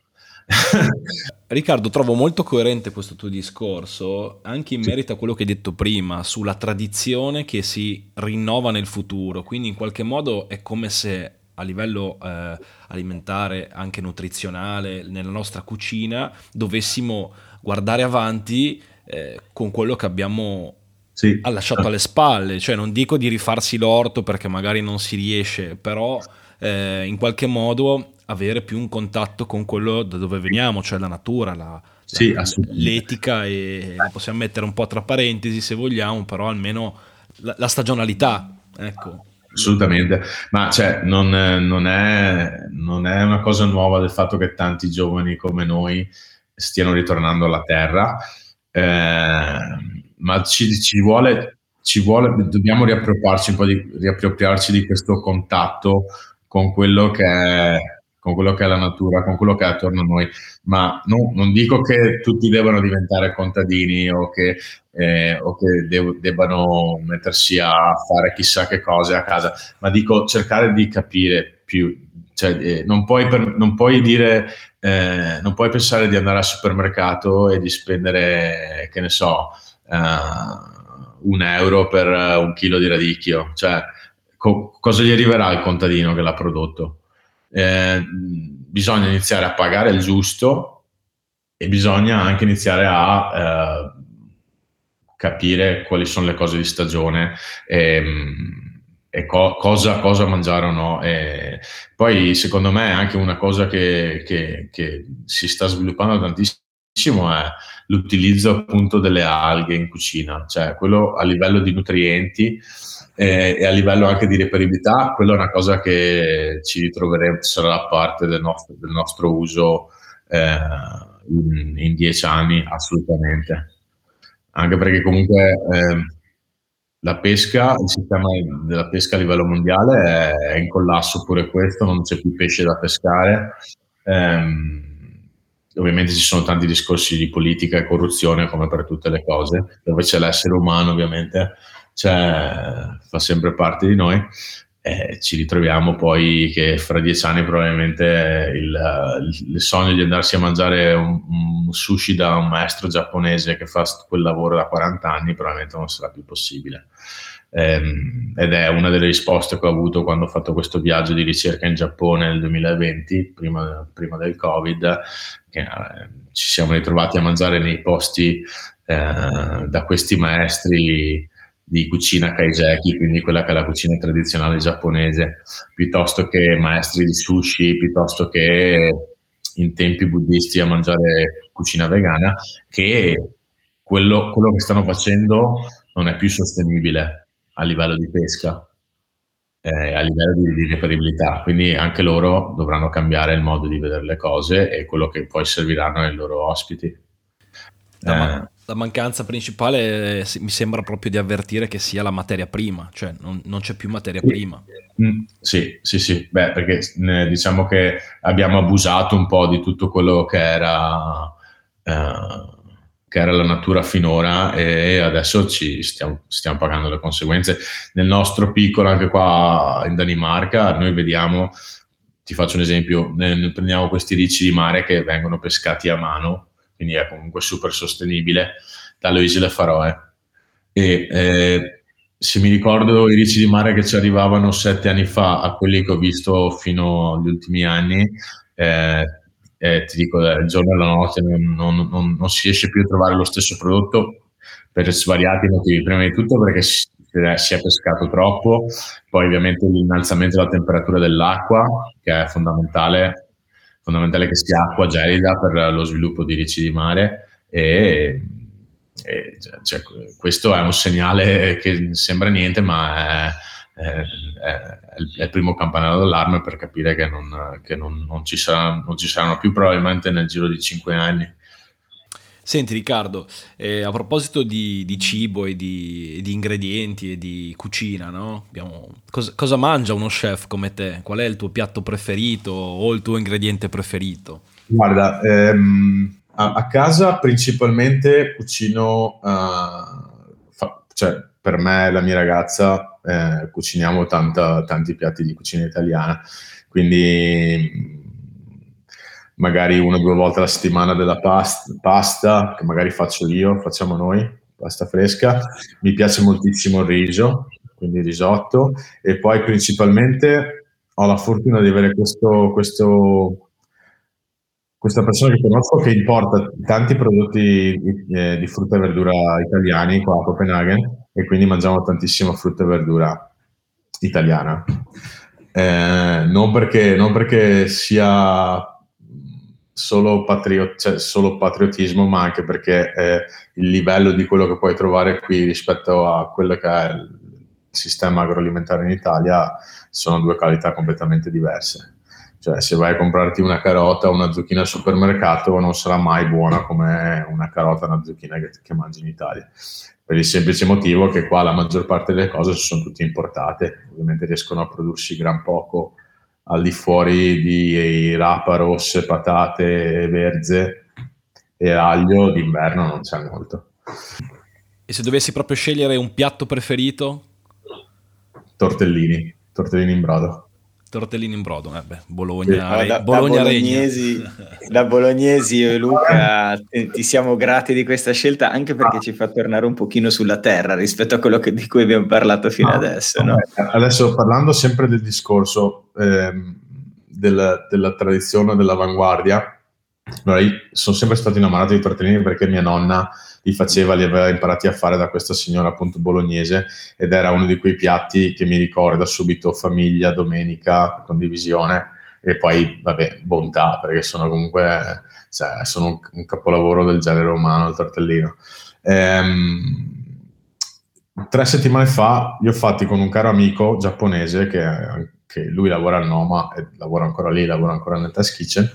Riccardo, trovo molto coerente questo tuo discorso, anche in merito a quello che hai detto prima, sulla tradizione che si rinnova nel futuro. Quindi, in qualche modo, è come se a livello eh, alimentare, anche nutrizionale, nella nostra cucina, dovessimo guardare avanti eh, con quello che abbiamo sì. lasciato alle spalle. Cioè, non dico di rifarsi l'orto perché magari non si riesce, però eh, in qualche modo avere più un contatto con quello da dove veniamo, cioè la natura, la, sì, la, l'etica e la possiamo mettere un po' tra parentesi se vogliamo, però almeno la, la stagionalità, ecco. Assolutamente, ma cioè, non, non, è, non, è, una cosa nuova del fatto che tanti giovani come noi stiano ritornando alla terra, eh, ma ci, ci, vuole, ci, vuole, dobbiamo riappropriarci un po' di, riappropriarci di questo contatto con quello che è con quello che è la natura, con quello che è attorno a noi, ma no, non dico che tutti debbano diventare contadini o che, eh, o che de- debbano mettersi a fare chissà che cose a casa, ma dico cercare di capire più. Cioè, eh, non, puoi per, non, puoi dire, eh, non puoi pensare di andare al supermercato e di spendere, che ne so, uh, un euro per un chilo di radicchio. Cioè, co- cosa gli arriverà al contadino che l'ha prodotto? Eh, bisogna iniziare a pagare il giusto e bisogna anche iniziare a eh, capire quali sono le cose di stagione e, e co- cosa, cosa, mangiare o no. E poi secondo me anche una cosa che, che, che si sta sviluppando tantissimo è l'utilizzo appunto delle alghe in cucina, cioè quello a livello di nutrienti e, e, a livello anche di reperibilità, quella è una cosa che ci ritroveremo, sarà parte del nostro, del nostro uso eh, in, in, dieci anni, assolutamente. Anche perché comunque eh, la pesca, il sistema della pesca a livello mondiale è, è in collasso pure questo, non c'è più pesce da pescare. Eh, ovviamente ci sono tanti discorsi di politica e corruzione come per tutte le cose, dove c'è l'essere umano ovviamente cioè, fa sempre parte di noi. Eh, ci ritroviamo poi che fra dieci anni probabilmente il, il, sogno di andarsi a mangiare un, un, sushi da un maestro giapponese che fa quel lavoro da 40 anni probabilmente non sarà più possibile. Eh, ed è una delle risposte che ho avuto quando ho fatto questo viaggio di ricerca in Giappone nel 2020, prima, prima del Covid, che eh, ci siamo ritrovati a mangiare nei posti eh, da questi maestri di cucina kaiseki, quindi quella che è la cucina tradizionale giapponese, piuttosto che maestri di sushi, piuttosto che in tempi buddisti a mangiare cucina vegana, che quello, quello che stanno facendo non è più sostenibile a livello di pesca, eh, a livello di, di reperibilità, quindi anche loro dovranno cambiare il modo di vedere le cose e quello che poi serviranno ai loro ospiti. Eh, la mancanza principale mi sembra proprio di avvertire che sia la materia prima, cioè non, non c'è più materia prima. Mm, sì, sì, sì, Beh, perché eh, diciamo che abbiamo abusato un po' di tutto quello che era, eh, che era la natura finora e adesso ci stiamo, stiamo, pagando le conseguenze. Nel nostro piccolo, anche qua in Danimarca, noi vediamo, ti faccio un esempio, ne, prendiamo questi ricci di mare che vengono pescati a mano quindi è comunque super sostenibile, dalle isole Faroe. E eh, se mi ricordo i ricci di mare che ci arrivavano sette anni fa a quelli che ho visto fino agli ultimi anni, eh, eh, ti dico, il giorno e la notte non, non, non, non, si riesce più a trovare lo stesso prodotto per svariati motivi. Prima di tutto perché si, si è pescato troppo, poi ovviamente l'innalzamento della temperatura dell'acqua, che è fondamentale fondamentale che sia acqua gelida per lo sviluppo di ricci di mare e, e cioè, questo è un segnale che sembra niente ma è, è, è il primo campanello d'allarme per capire che, non, che non, non, ci sarà, non, ci saranno più probabilmente nel giro di cinque anni. Senti Riccardo, eh, a proposito di, di cibo e di, di, ingredienti e di cucina, no? Abbiamo, cosa, cosa, mangia uno chef come te? Qual è il tuo piatto preferito o il tuo ingrediente preferito? Guarda, ehm, a, a, casa principalmente cucino, uh, fa, cioè per me e la mia ragazza eh, cuciniamo tanta, tanti piatti di cucina italiana, quindi magari una o due volte alla settimana della pasta, pasta, che magari faccio io, facciamo noi, pasta fresca. Mi piace moltissimo il riso, quindi risotto, e poi principalmente ho la fortuna di avere questo, questo, questa persona che conosco che importa tanti prodotti di, eh, di frutta e verdura italiani qua a Copenaghen e quindi mangiamo tantissima frutta e verdura italiana. Eh, non, perché, non perché sia solo, patriot- cioè solo patriottismo, ma anche perché eh, il livello di quello che puoi trovare qui rispetto a quello che è il sistema agroalimentare in Italia sono due qualità completamente diverse. Cioè, se vai a comprarti una carota o una zucchina al supermercato, non sarà mai buona come una carota o una zucchina che, che mangi in Italia. Per il semplice motivo che qua la maggior parte delle cose sono tutte importate, ovviamente riescono a prodursi gran poco al di fuori di rapa rosse, patate verze e aglio, d'inverno non c'è molto. E se dovessi proprio scegliere un piatto preferito? Tortellini, tortellini in brodo. Tortellini in brodo, eh beh, Bologna, sì. da, Bologna da, bolognesi, da bolognesi io e Luca ti siamo grati di questa scelta anche perché ah. ci fa tornare un pochino sulla terra rispetto a quello che, di cui abbiamo parlato fino ah, adesso. No? Adesso parlando sempre del discorso ehm, del, della tradizione dell'avanguardia, allora, sono sempre stato innamorato di tortellini perché mia nonna li faceva, li aveva imparati a fare da questa signora appunto bolognese ed era uno di quei piatti che mi ricorda subito famiglia, domenica, condivisione e poi vabbè, bontà perché sono comunque cioè, sono un, un, capolavoro del genere umano il tortellino. Ehm, tre settimane fa li ho fatti con un caro amico giapponese che, che lui lavora al Noma lavora ancora lì, lavora ancora nel Test Kitchen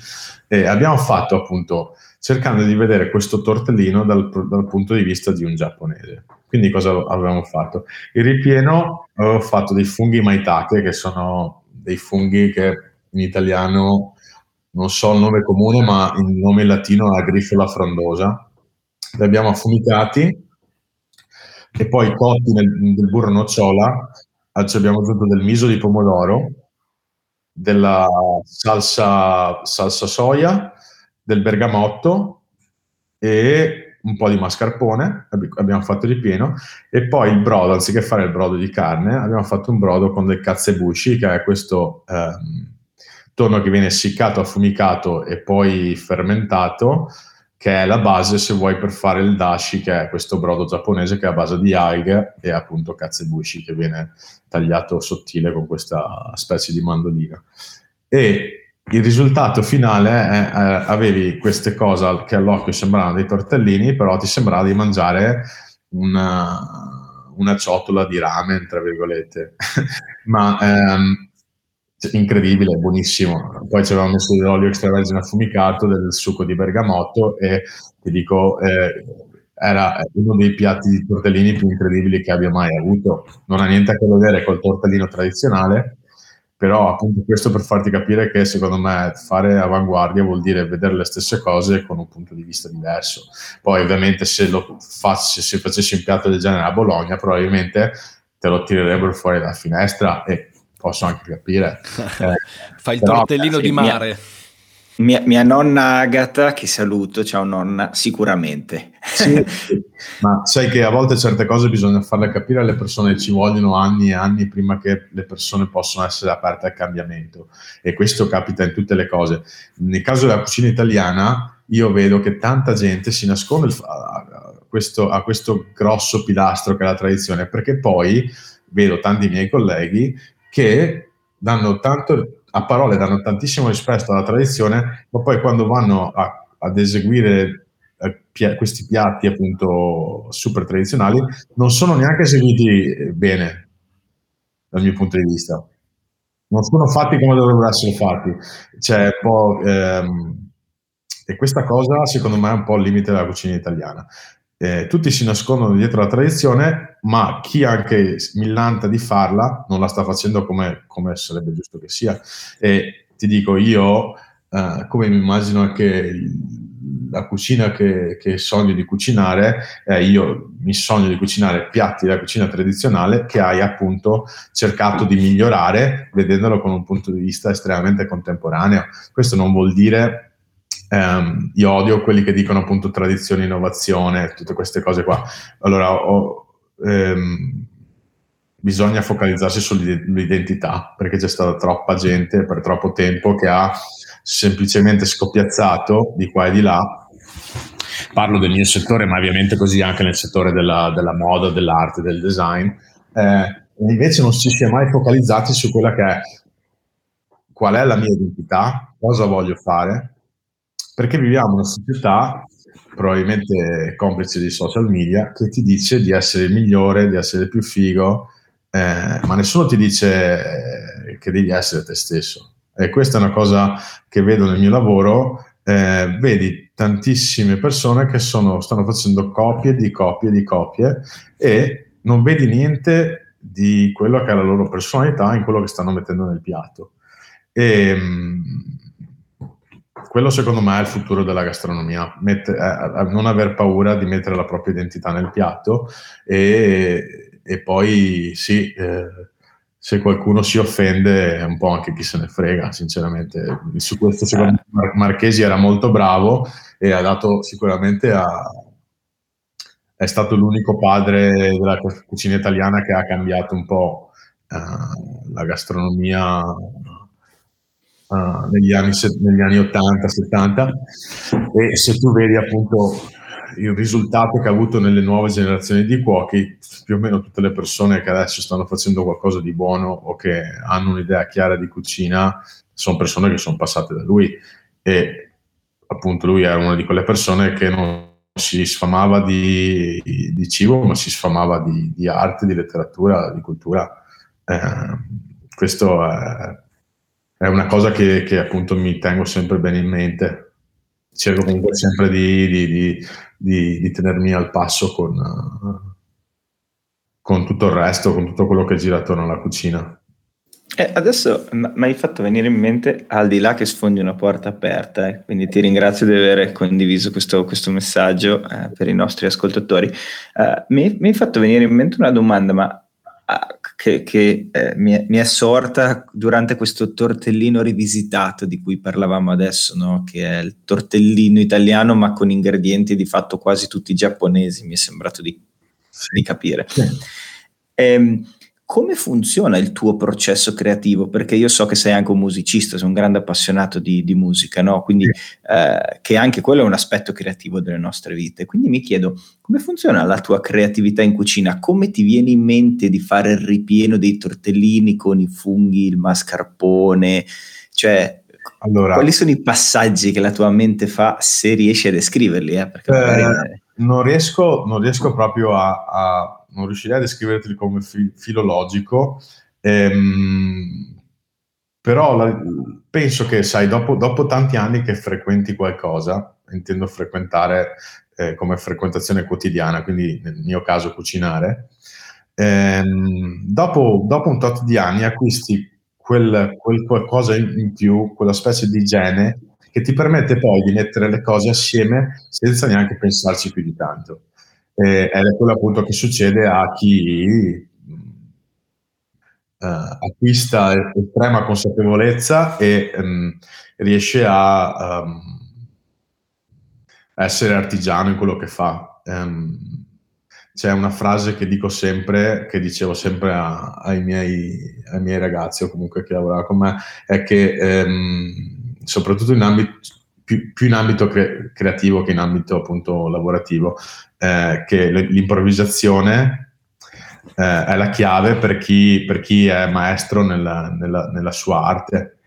e abbiamo fatto appunto cercando di vedere questo tortellino dal, dal, punto di vista di un giapponese. Quindi cosa avevamo fatto? Il ripieno avevo fatto dei funghi maitake, che sono dei funghi che in italiano non so il nome comune, ma il nome latino è grifola frondosa. Li abbiamo affumicati e poi cotti nel, nel burro nocciola. Ci abbiamo aggiunto del miso di pomodoro, della salsa, salsa soia, del bergamotto e un po' di mascarpone, abbiamo fatto ripieno, e poi il brodo, anziché fare il brodo di carne, abbiamo fatto un brodo con del katsebushi, che è questo ehm, tonno che viene essiccato, affumicato e poi fermentato, che è la base, se vuoi, per fare il dashi, che è questo brodo giapponese che è a base di alghe e appunto katsebushi, che viene tagliato sottile con questa specie di mandolina. E il risultato finale è eh, avevi queste cose che all'occhio sembravano dei tortellini, però ti sembrava di mangiare una, una ciotola di ramen, tra virgolette. Ma ehm, incredibile, buonissimo. Poi ci avevamo messo dell'olio extravergine affumicato, del succo di bergamotto e ti dico, eh, era uno dei piatti di tortellini più incredibili che abbia mai avuto. Non ha niente a che vedere col tortellino tradizionale, però appunto questo per farti capire che secondo me fare avanguardia vuol dire vedere le stesse cose con un punto di vista diverso. Poi ovviamente se lo facessi, se facessi un piatto del genere a Bologna probabilmente te lo tirerebbero fuori dalla finestra e posso anche capire. Eh, Fai il tortellino di mare. Mia mia, mia, nonna Agata, che saluto, ciao nonna, sicuramente. Sì, ma sai che a volte certe cose bisogna farle capire alle persone, ci vogliono anni e anni prima che le persone possano essere aperte al cambiamento e questo capita in tutte le cose. Nel caso della cucina italiana io vedo che tanta gente si nasconde a questo, a questo grosso pilastro che è la tradizione perché poi vedo tanti miei colleghi che danno tanto a parole danno tantissimo rispetto alla tradizione, ma poi quando vanno a, ad eseguire eh, questi piatti appunto super tradizionali, non sono neanche eseguiti eh, bene, dal mio punto di vista. Non sono fatti come dovrebbero essere fatti. Po'... Ehm, E questa cosa, secondo me, è un po' il limite della cucina italiana. Eh, tutti si nascondono dietro la tradizione, ma chi anche millanta di farla non la sta facendo come, come sarebbe giusto che sia. E ti dico, io, eh, come mi immagino che la cucina che, che, sogno di cucinare, eh, io mi sogno di cucinare piatti della cucina tradizionale che hai appunto cercato di migliorare vedendolo con un punto di vista estremamente contemporaneo. Questo non vuol dire Um, io odio quelli che dicono appunto tradizione, innovazione, tutte queste cose qua. Allora, ho, um, bisogna focalizzarsi sull'identità perché c'è stata troppa gente per troppo tempo che ha semplicemente scoppiazzato di qua e di là. Parlo del mio settore, ma ovviamente così anche nel settore della, della moda, dell'arte, del design. Eh, invece non si è mai focalizzati su quella che è qual è la mia identità, cosa voglio fare, perché viviamo una società, probabilmente complice dei social media, che ti dice di essere il migliore, di essere più figo, eh, ma nessuno ti dice eh, che devi essere te stesso. E questa è una cosa che vedo nel mio lavoro. Eh, vedi tantissime persone che sono, stanno facendo copie di copie di copie e non vedi niente di quello che è la loro personalità in quello che stanno mettendo nel piatto. E, mm, quello secondo me è il futuro della gastronomia, Mette, eh, non aver paura di mettere la propria identità nel piatto e, e poi sì, eh, se qualcuno si offende è un po' anche chi se ne frega, sinceramente. Su questo secondo me eh. Marchesi era molto bravo e ha dato sicuramente a... è stato l'unico padre della cucina italiana che ha cambiato un po' uh, la gastronomia uh, negli, anni, negli anni 80, 70 e se tu vedi appunto il risultato che ha avuto nelle nuove generazioni di cuochi, più o meno tutte le persone che adesso stanno facendo qualcosa di buono o che hanno un'idea chiara di cucina sono persone che sono passate da lui e appunto lui era una di quelle persone che non si sfamava di, di cibo ma si sfamava di, di, arte, di letteratura, di cultura. Eh, questo è è una cosa che, che, appunto mi tengo sempre bene in mente. Cerco comunque sempre di, di, di, di tenermi al passo con, con, tutto il resto, con tutto quello che gira attorno alla cucina. Eh, adesso mi hai fatto venire in mente, al di là che sfondi una porta aperta, eh, quindi ti ringrazio di aver condiviso questo, questo messaggio eh, per i nostri ascoltatori. Eh, mi, mi hai fatto venire in mente una domanda, ma che, che eh, mi, è, mi, è, sorta durante questo tortellino rivisitato di cui parlavamo adesso, no? che è il tortellino italiano ma con ingredienti di fatto quasi tutti giapponesi, mi è sembrato di, di capire. Sì. Ehm, come funziona il tuo processo creativo? Perché io so che sei anche un musicista, sei un grande appassionato di, di musica, no? Quindi eh, che anche quello è un aspetto creativo delle nostre vite. Quindi mi chiedo come funziona la tua creatività in cucina? Come ti viene in mente di fare il ripieno dei tortellini con i funghi, il mascarpone? Cioè, allora, quali sono i passaggi che la tua mente fa se riesci a descriverli? Eh? Eh, non, riesco, non, riesco, proprio a, a non riuscirei a descriverti come fi- filologico, ehm, però la, penso che, sai, dopo, dopo, tanti anni che frequenti qualcosa, intendo frequentare eh, come frequentazione quotidiana, quindi nel mio caso cucinare, ehm, dopo, dopo, un tot di anni acquisti quel, quel qualcosa in, più, quella specie di igiene che ti permette poi di mettere le cose assieme senza neanche pensarci più di tanto eh, ed è quello appunto che succede a chi uh, acquista estrema consapevolezza e um, riesce a um, essere artigiano in quello che fa. Um, c'è una frase che dico sempre, che dicevo sempre a, ai, miei, ai, miei, ragazzi o comunque chi lavorava con me, è che soprattutto in ambito più, più, in ambito cre- creativo che in ambito appunto lavorativo, eh, che l'improvvisazione eh, è la chiave per chi, per chi è maestro nella, nella, nella, sua arte.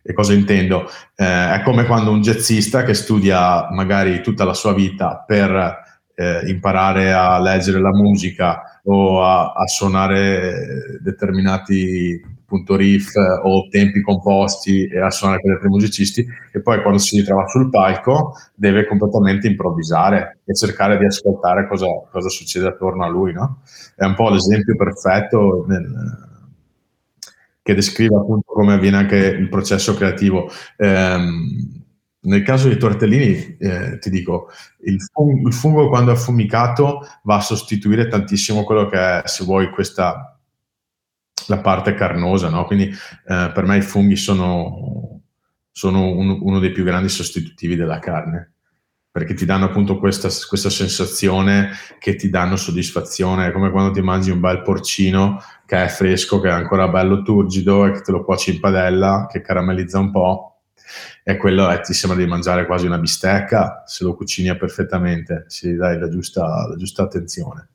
E cosa intendo? Eh, è come quando un jazzista che studia magari tutta la sua vita per eh, imparare a leggere la musica o a, a suonare determinati appunto riff o tempi composti e a suonare con altri musicisti e poi quando si ritrova sul palco deve completamente improvvisare e cercare di ascoltare cosa, cosa succede attorno a lui, no? È un po' l'esempio perfetto nel, che descrive appunto come avviene anche il processo creativo. Ehm, nel caso dei tortellini, eh, ti dico, il fungo, il fungo, quando è affumicato va a sostituire tantissimo quello che è, se vuoi, questa la parte carnosa, no? Quindi eh, per me i funghi sono, sono un, uno dei più grandi sostitutivi della carne perché ti danno appunto questa, questa, sensazione che ti danno soddisfazione, è come quando ti mangi un bel porcino che è fresco, che è ancora bello turgido e che te lo cuoci in padella, che caramellizza un po', e quello è, ti sembra di mangiare quasi una bistecca se lo cucini perfettamente, si dai la giusta, la giusta attenzione.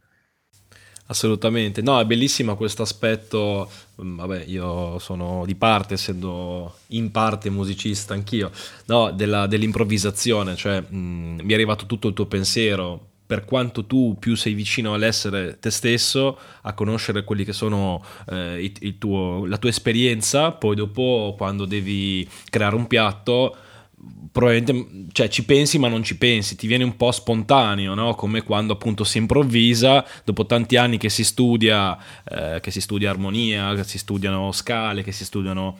Assolutamente, no, è bellissimo questo aspetto, mm, vabbè, io sono di parte, essendo in parte musicista anch'io, no, della, dell'improvvisazione, cioè mh, mm, mi è arrivato tutto il tuo pensiero, per quanto tu più sei vicino all'essere te stesso, a conoscere quelli che sono eh, il, il tuo, la tua esperienza, poi dopo quando devi creare un piatto probabilmente cioè, ci pensi ma non ci pensi, ti viene un po' spontaneo, no? come quando appunto si improvvisa, dopo tanti anni che si studia, eh, che si studia armonia, che si studiano scale, che si studiano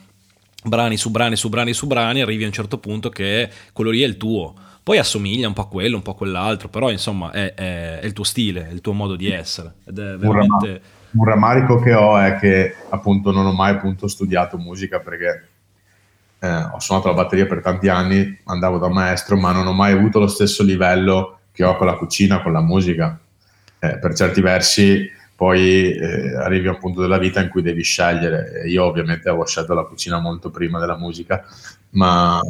brani su brani su brani su brani, arrivi a un certo punto che quello lì è il tuo. Poi assomiglia un po' a quello, un po' a quell'altro, però insomma è, è, è il tuo stile, è il tuo modo di essere. Ed è veramente... Un rammarico che ho è che appunto non ho mai appunto studiato musica perché eh, ho suonato la batteria per tanti anni, andavo da un maestro, ma non ho mai avuto lo stesso livello che ho con la cucina, con la musica. Eh, per certi versi poi eh, arrivi a un punto della vita in cui devi scegliere. Io ovviamente avevo scelto la cucina molto prima della musica, ma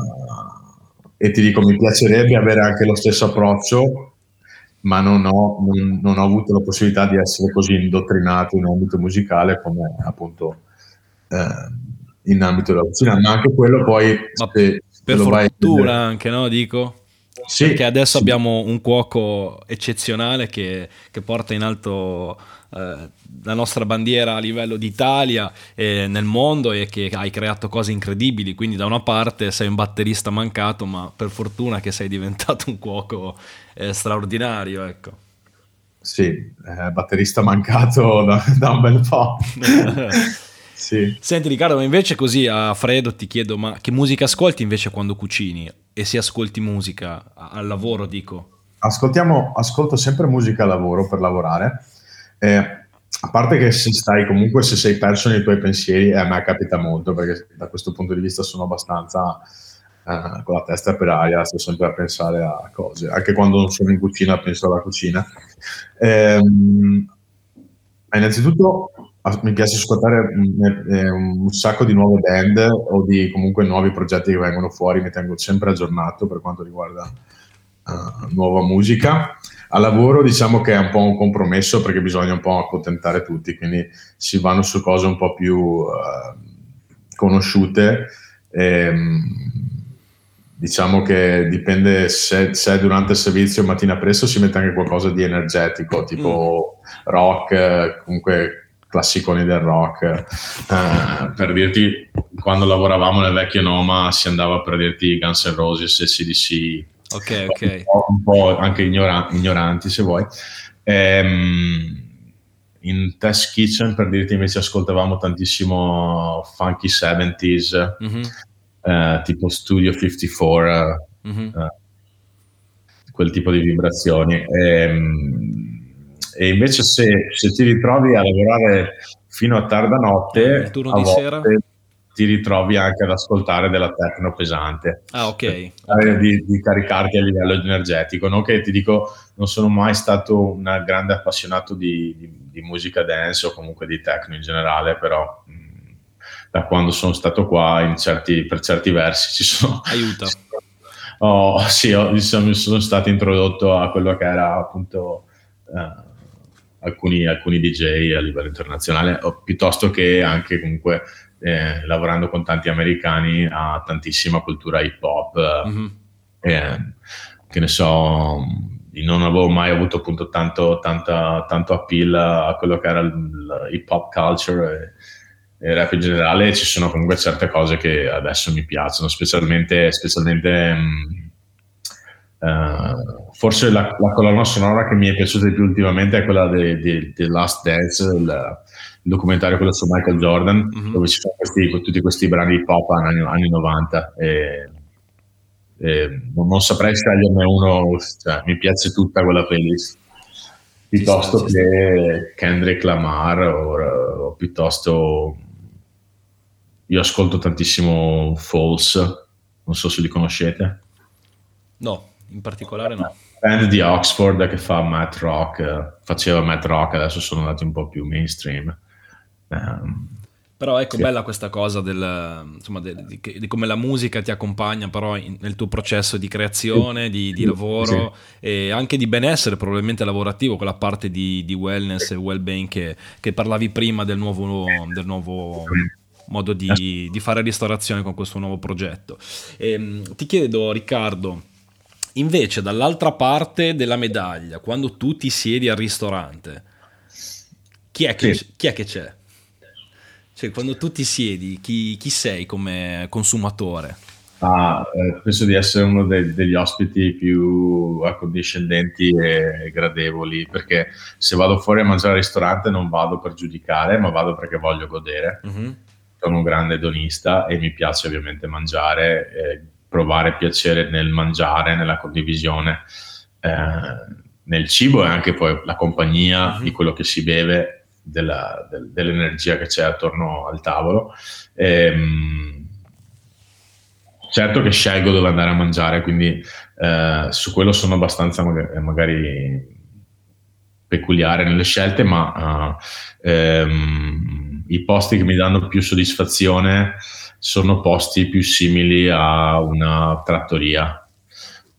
e ti dico mi piacerebbe avere anche lo stesso approccio, ma non ho, non, non ho avuto la possibilità di essere così indottrinato in ambito musicale come appunto eh, in ambito della cucina, ma anche quello poi... Per fortuna anche, no? Dico? Sì, perché adesso sì. abbiamo un cuoco eccezionale che, che porta in alto eh, la nostra bandiera a livello d'Italia e nel mondo e che hai creato cose incredibili. Quindi, da una parte sei un batterista mancato, ma per fortuna che sei diventato un cuoco eh, straordinario. Ecco. Sì, eh, batterista mancato da, da un bel po'. Sì. Senti Riccardo, ma invece così a freddo ti chiedo, ma che musica ascolti invece quando cucini? E se ascolti musica al lavoro, dico? Ascoltiamo, ascolto sempre musica al lavoro per lavorare. Eh, a parte che se stai comunque, se sei perso nei tuoi pensieri, e a me capita molto, perché da questo punto di vista sono abbastanza eh, con la testa per aria, sto sempre a pensare a cose. Anche quando non sono in cucina penso alla cucina. Eh, innanzitutto mi piace ascoltare mm, eh, un sacco di nuove band o di comunque nuovi progetti che vengono fuori, mi tengo sempre aggiornato per quanto riguarda uh, nuova musica. A lavoro diciamo che è un po' un compromesso perché bisogna un po' accontentare tutti, quindi si vanno su cose un po' più uh, conosciute. E, um, diciamo che dipende se, se, durante il servizio mattina presto si mette anche qualcosa di energetico, tipo mm. rock, comunque classiconi del rock. Eh, per dirti, quando lavoravamo nel vecchio Noma si andava per dirti Guns N' Roses e CDC. Ok, ok. Un po', un po anche ignora- ignoranti se vuoi. Ehm, in Test Kitchen per dirti invece ascoltavamo tantissimo funky 70s, mm-hmm. eh, tipo Studio 54, mm-hmm. eh, quel tipo di vibrazioni. Ehm, e invece se, se, ti ritrovi a lavorare fino a tarda notte, il turno di sera ti ritrovi anche ad ascoltare della techno pesante. Ah, ok. Di, di, caricarti a livello energetico. Non che ti dico, non sono mai stato un grande appassionato di, di, di musica dance o comunque di techno in generale, però mh, da quando sono stato qua, certi, per certi versi ci sono. Aiuta. Oh, sì, ho, diciamo, sono stato introdotto a quello che era appunto. Uh, alcuni, alcuni DJ a livello internazionale, piuttosto che anche comunque eh, lavorando con tanti americani a tantissima cultura hip hop, mm-hmm. eh, che ne so, non avevo mai avuto appunto tanto, tanta, tanto appeal a quello che era l'hip hop culture e, e rap in generale, ci sono comunque certe cose che adesso mi piacciono, specialmente, specialmente um, uh, forse la, la, colonna sonora che mi è piaciuta di più ultimamente è quella di Last Dance, il, il, documentario quello su Michael Jordan, mm-hmm. dove ci sono questi, tutti questi brani hip hop anni, anni 90. E, eh, non, saprei sceglierne uno, cioè, mi piace tutta quella playlist piuttosto sì, che. Kendrick Lamar o, o, piuttosto io ascolto tantissimo False non so se li conoscete no, in particolare no band di Oxford che fa Matt Rock faceva Matt Rock adesso sono andati un po' più mainstream um, però ecco, sì. bella questa cosa del, insomma, de, di, di, come la musica ti accompagna però in, nel tuo processo di creazione, di, di lavoro sì. e anche di benessere probabilmente lavorativo, quella parte di, di wellness e well-being che, che, parlavi prima del nuovo, del nuovo modo di, fare ristorazione con questo nuovo progetto. E, ehm, ti chiedo Riccardo, invece dall'altra parte della medaglia, quando tu ti siedi al ristorante, chi è che, sì. chi è che c'è? Cioè, quando tu ti siedi, chi, chi sei come consumatore? Ah, eh, penso di essere uno de- degli ospiti più accondiscendenti e gradevoli, perché se vado fuori a mangiare al ristorante non vado per giudicare, ma vado perché voglio godere. Mm-hmm. Sono un grande donista e mi piace ovviamente mangiare, eh, provare piacere nel mangiare, nella condivisione. Eh, nel cibo e anche poi la compagnia mm-hmm. di quello che si beve della, del, dell'energia che c'è attorno al tavolo. E, ehm, certo che scelgo dove andare a mangiare, quindi eh, su quello sono abbastanza magari, magari peculiare nelle scelte, ma uh, ehm, i posti che mi danno più soddisfazione sono posti più simili a una trattoria,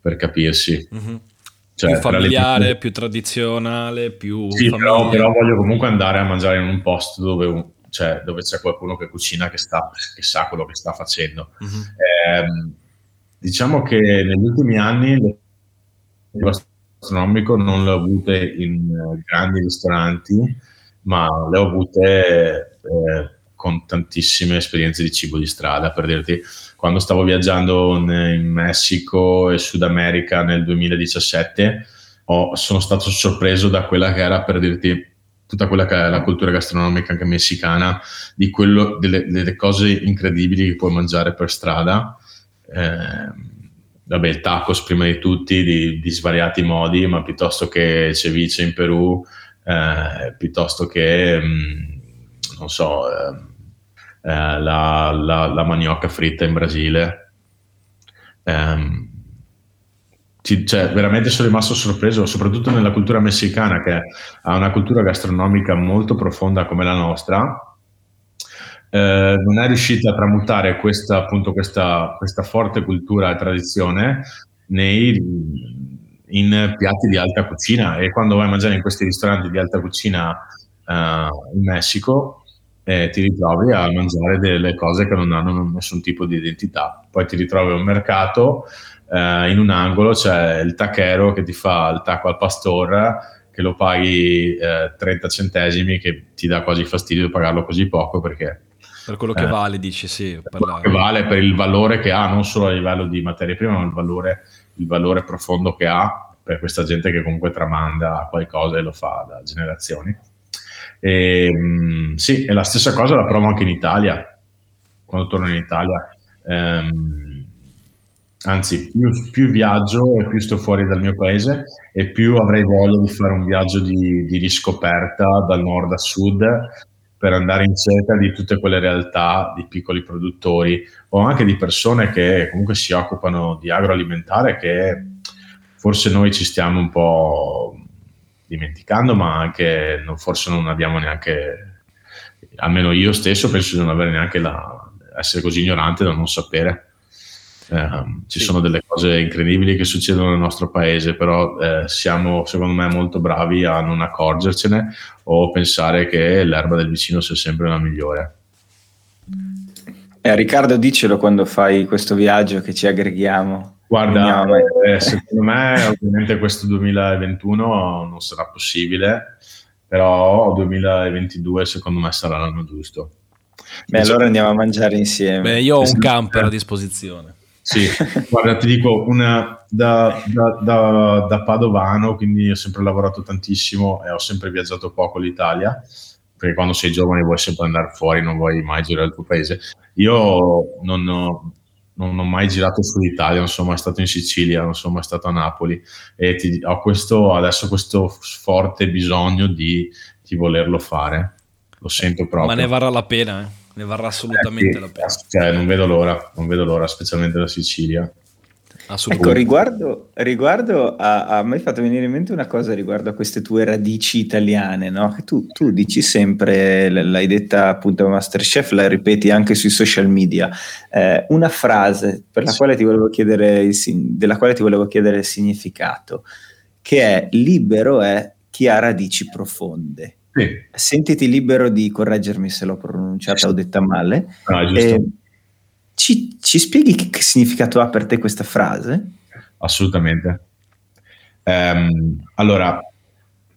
per capirsi. Mm-hmm. Cioè, più familiare, più... più tradizionale, più... Sì, però, però, voglio comunque andare a mangiare in un posto dove, cioè, dove c'è qualcuno che cucina, che, sta, che, sa quello che sta facendo. Mm-hmm. Eh, diciamo che negli ultimi anni il gastronomico non le ho avute in uh, grandi ristoranti, ma le ho avute eh, con tantissime esperienze di cibo di strada, per dirti quando stavo viaggiando in Messico e Sud America nel 2017, ho, sono stato sorpreso da quella che era, per dirti, tutta quella che è la cultura gastronomica anche messicana, di quello, delle, delle cose incredibili che puoi mangiare per strada. Eh, vabbè, il tacos prima di tutti, di, di, svariati modi, ma piuttosto che ceviche in Perù, eh, piuttosto che, mh, mm, non so... Eh, la, la, la, manioca fritta in Brasile. Um, ci, cioè, veramente sono rimasto sorpreso, soprattutto nella cultura messicana, che ha una cultura gastronomica molto profonda come la nostra. Eh, non è riuscita a tramutare questa, appunto, questa, questa forte cultura e tradizione nei, in piatti di alta cucina e quando vai a mangiare in questi ristoranti di alta cucina uh, in Messico eh, ti ritrovi a mangiare delle cose che non hanno nessun tipo di identità. Poi ti ritrovi a un mercato, eh, in un angolo c'è il tacchero che ti fa il tacco al pastore, che lo paghi eh, 30 centesimi, che ti dà quasi fastidio pagarlo così poco perché... Per quello che eh, vale, dici sì. Per quello che vale, per il valore che ha, non solo a livello di materie prime, ma il valore, il valore profondo che ha per questa gente che comunque tramanda qualcosa e lo fa da generazioni. E, ehm, sì, e la stessa cosa la provo anche in Italia, quando torno in Italia. Um, anzi, più, più, viaggio e più sto fuori dal mio paese e più avrei voglia di fare un viaggio di, di riscoperta dal nord a sud per andare in cerca di tutte quelle realtà di piccoli produttori o anche di persone che comunque si occupano di agroalimentare che forse noi ci stiamo un po' dimenticando, ma anche non, forse non abbiamo neanche, almeno io stesso penso di non avere neanche la, essere così ignorante da non sapere. Eh, ci sì. sono delle cose incredibili che succedono nel nostro paese, però eh, siamo secondo me molto bravi a non accorgercene o pensare che l'erba del vicino sia sempre la migliore. Eh, Riccardo, dicelo quando fai questo viaggio che ci aggreghiamo Guarda, eh, secondo me ovviamente questo 2021 non sarà possibile, però 2022 secondo me sarà l'anno giusto. Beh, allora andiamo a mangiare insieme. Beh, io ho un camper a disposizione. Sì, guarda, ti dico, una, da, da, da, da, Padovano, quindi ho sempre lavorato tantissimo e ho sempre viaggiato poco l'Italia, perché quando sei giovane vuoi sempre andare fuori, non vuoi mai girare il tuo paese. Io non ho, non ho mai girato sull'Italia, non sono mai stato in Sicilia, non sono mai stato a Napoli e ti, ho questo, adesso questo forte bisogno di, di volerlo fare, lo sento proprio. Ma ne varrà la pena, eh? ne varrà assolutamente eh sì, la pena. Cioè, non vedo l'ora, non vedo l'ora, specialmente la Sicilia. Ecco, riguardo, riguardo a, a me è fatto venire in mente una cosa riguardo a queste tue radici italiane, no? Tu, tu, dici sempre, l'hai detta appunto a Masterchef, la ripeti anche sui social media, eh, una frase la quale chiedere, della quale ti volevo chiedere il significato, che è libero è chi ha radici profonde. Sì. Sentiti libero di correggermi se l'ho pronunciata o detta male. Ah, giusto. Eh, ci, ci, spieghi che, che, significato ha per te questa frase? Assolutamente. Um, allora,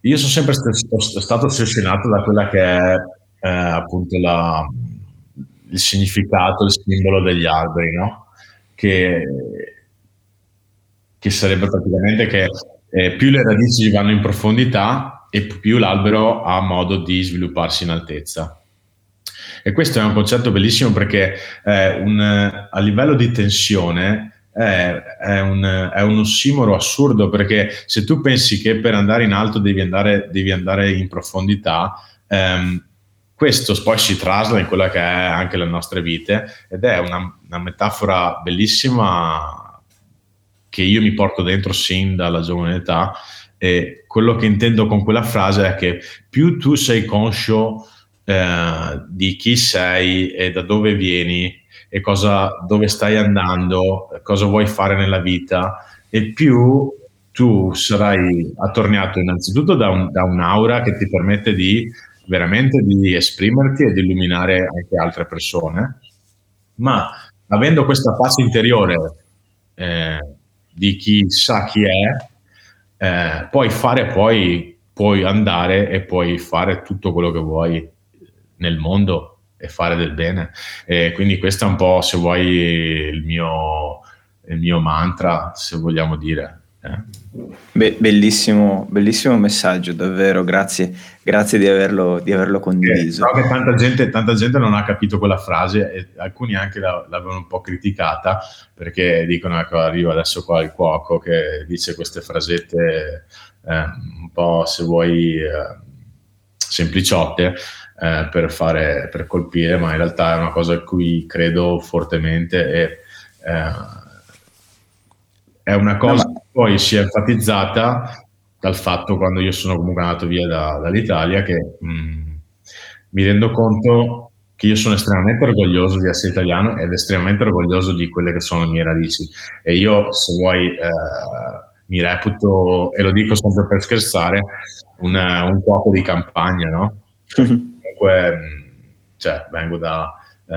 io sono sempre st- stato ossessionato da quella che è eh, appunto la, il significato, il simbolo degli alberi, no? Che, che sarebbe praticamente che eh, più le radici vanno in profondità e più l'albero ha modo di svilupparsi in altezza. E questo è un concetto bellissimo perché un, a livello di tensione è, è, un, è, un, ossimoro assurdo perché se tu pensi che per andare in alto devi andare, devi andare in profondità, ehm, questo poi si trasla in quella che è anche le nostre vite ed è una, una metafora bellissima che io mi porto dentro sin dalla giovane età e quello che intendo con quella frase è che più tu sei conscio eh, di chi sei e da dove vieni e cosa, dove stai andando, cosa vuoi fare nella vita. E più tu sarai attorniato innanzitutto da, un, da un'aura che ti permette di veramente di esprimerti e di illuminare anche altre persone, ma avendo questa pace interiore eh, di chi sa chi è, eh, puoi fare poi, puoi andare e puoi fare tutto quello che vuoi nel mondo e fare del bene. E quindi questo è un po', se vuoi, il mio, il mio mantra, se vogliamo dire. Eh. Be- bellissimo, bellissimo messaggio, davvero, grazie, grazie di, averlo, di averlo condiviso. Eh, so che tanta gente, tanta gente, non ha capito quella frase e alcuni anche la, l'avevano un po' criticata perché dicono ecco arriva adesso qua il cuoco che dice queste frasette eh, un po' se vuoi eh, sempliciotte eh, per, fare, per colpire, ma in realtà è una cosa a cui credo fortemente e eh, è una cosa no, ma... che poi si è enfatizzata dal fatto quando io sono comunque andato via da, dall'Italia che mh, mm, mi rendo conto che io sono estremamente orgoglioso di essere italiano ed estremamente orgoglioso di quelle che sono le mie radici e io se vuoi eh, mi reputo e lo dico sempre per scherzare una, un cuoco di campagna no? comunque cioè, vengo da, uh,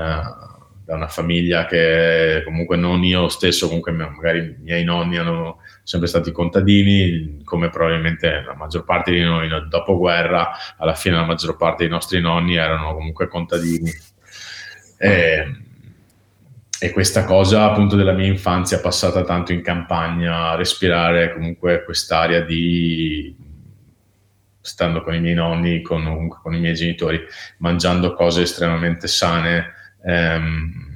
da, una famiglia che comunque non io stesso, comunque magari i miei nonni hanno sempre stati contadini, come probabilmente la maggior parte di noi dopo guerra, alla fine la maggior parte dei nostri nonni erano comunque contadini. E, e questa cosa appunto della mia infanzia passata tanto in campagna, respirare comunque quest'aria di stando con i miei nonni, con, con i miei genitori, mangiando cose estremamente sane, ehm,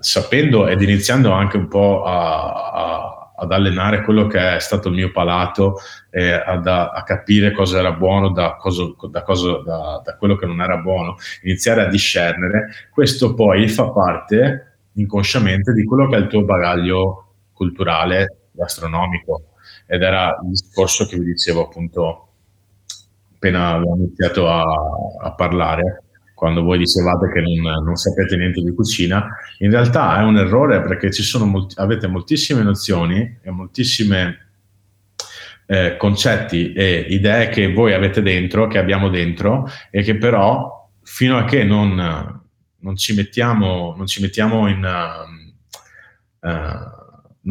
sapendo ed iniziando anche un po' a, a, ad allenare quello che è stato il mio palato, eh, ad, a, capire cosa era buono da, cosa, da, cosa, da, da quello che non era buono, iniziare a discernere, questo poi fa parte inconsciamente di quello che è il tuo bagaglio culturale gastronomico. Ed era il discorso che vi dicevo appunto appena abbiamo iniziato a, a parlare, quando voi dicevate che non, non, sapete niente di cucina, in realtà è un errore perché molti, avete moltissime nozioni e moltissimi eh, concetti e idee che voi avete dentro, che abbiamo dentro e che però fino a che non, non ci mettiamo, non ci mettiamo in... Uh, uh,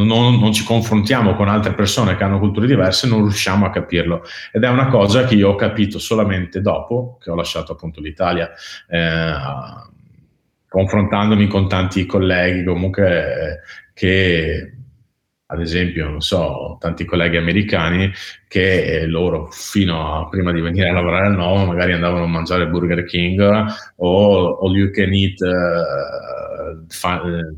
non, non, ci confrontiamo con altre persone che hanno culture diverse, non riusciamo a capirlo. Ed è una cosa che io ho capito solamente dopo che ho lasciato appunto l'Italia, eh, confrontandomi con tanti colleghi comunque eh, che ad esempio, non so, tanti colleghi americani che eh, loro fino a prima di venire a lavorare al Novo magari andavano a mangiare Burger King o all you can eat uh,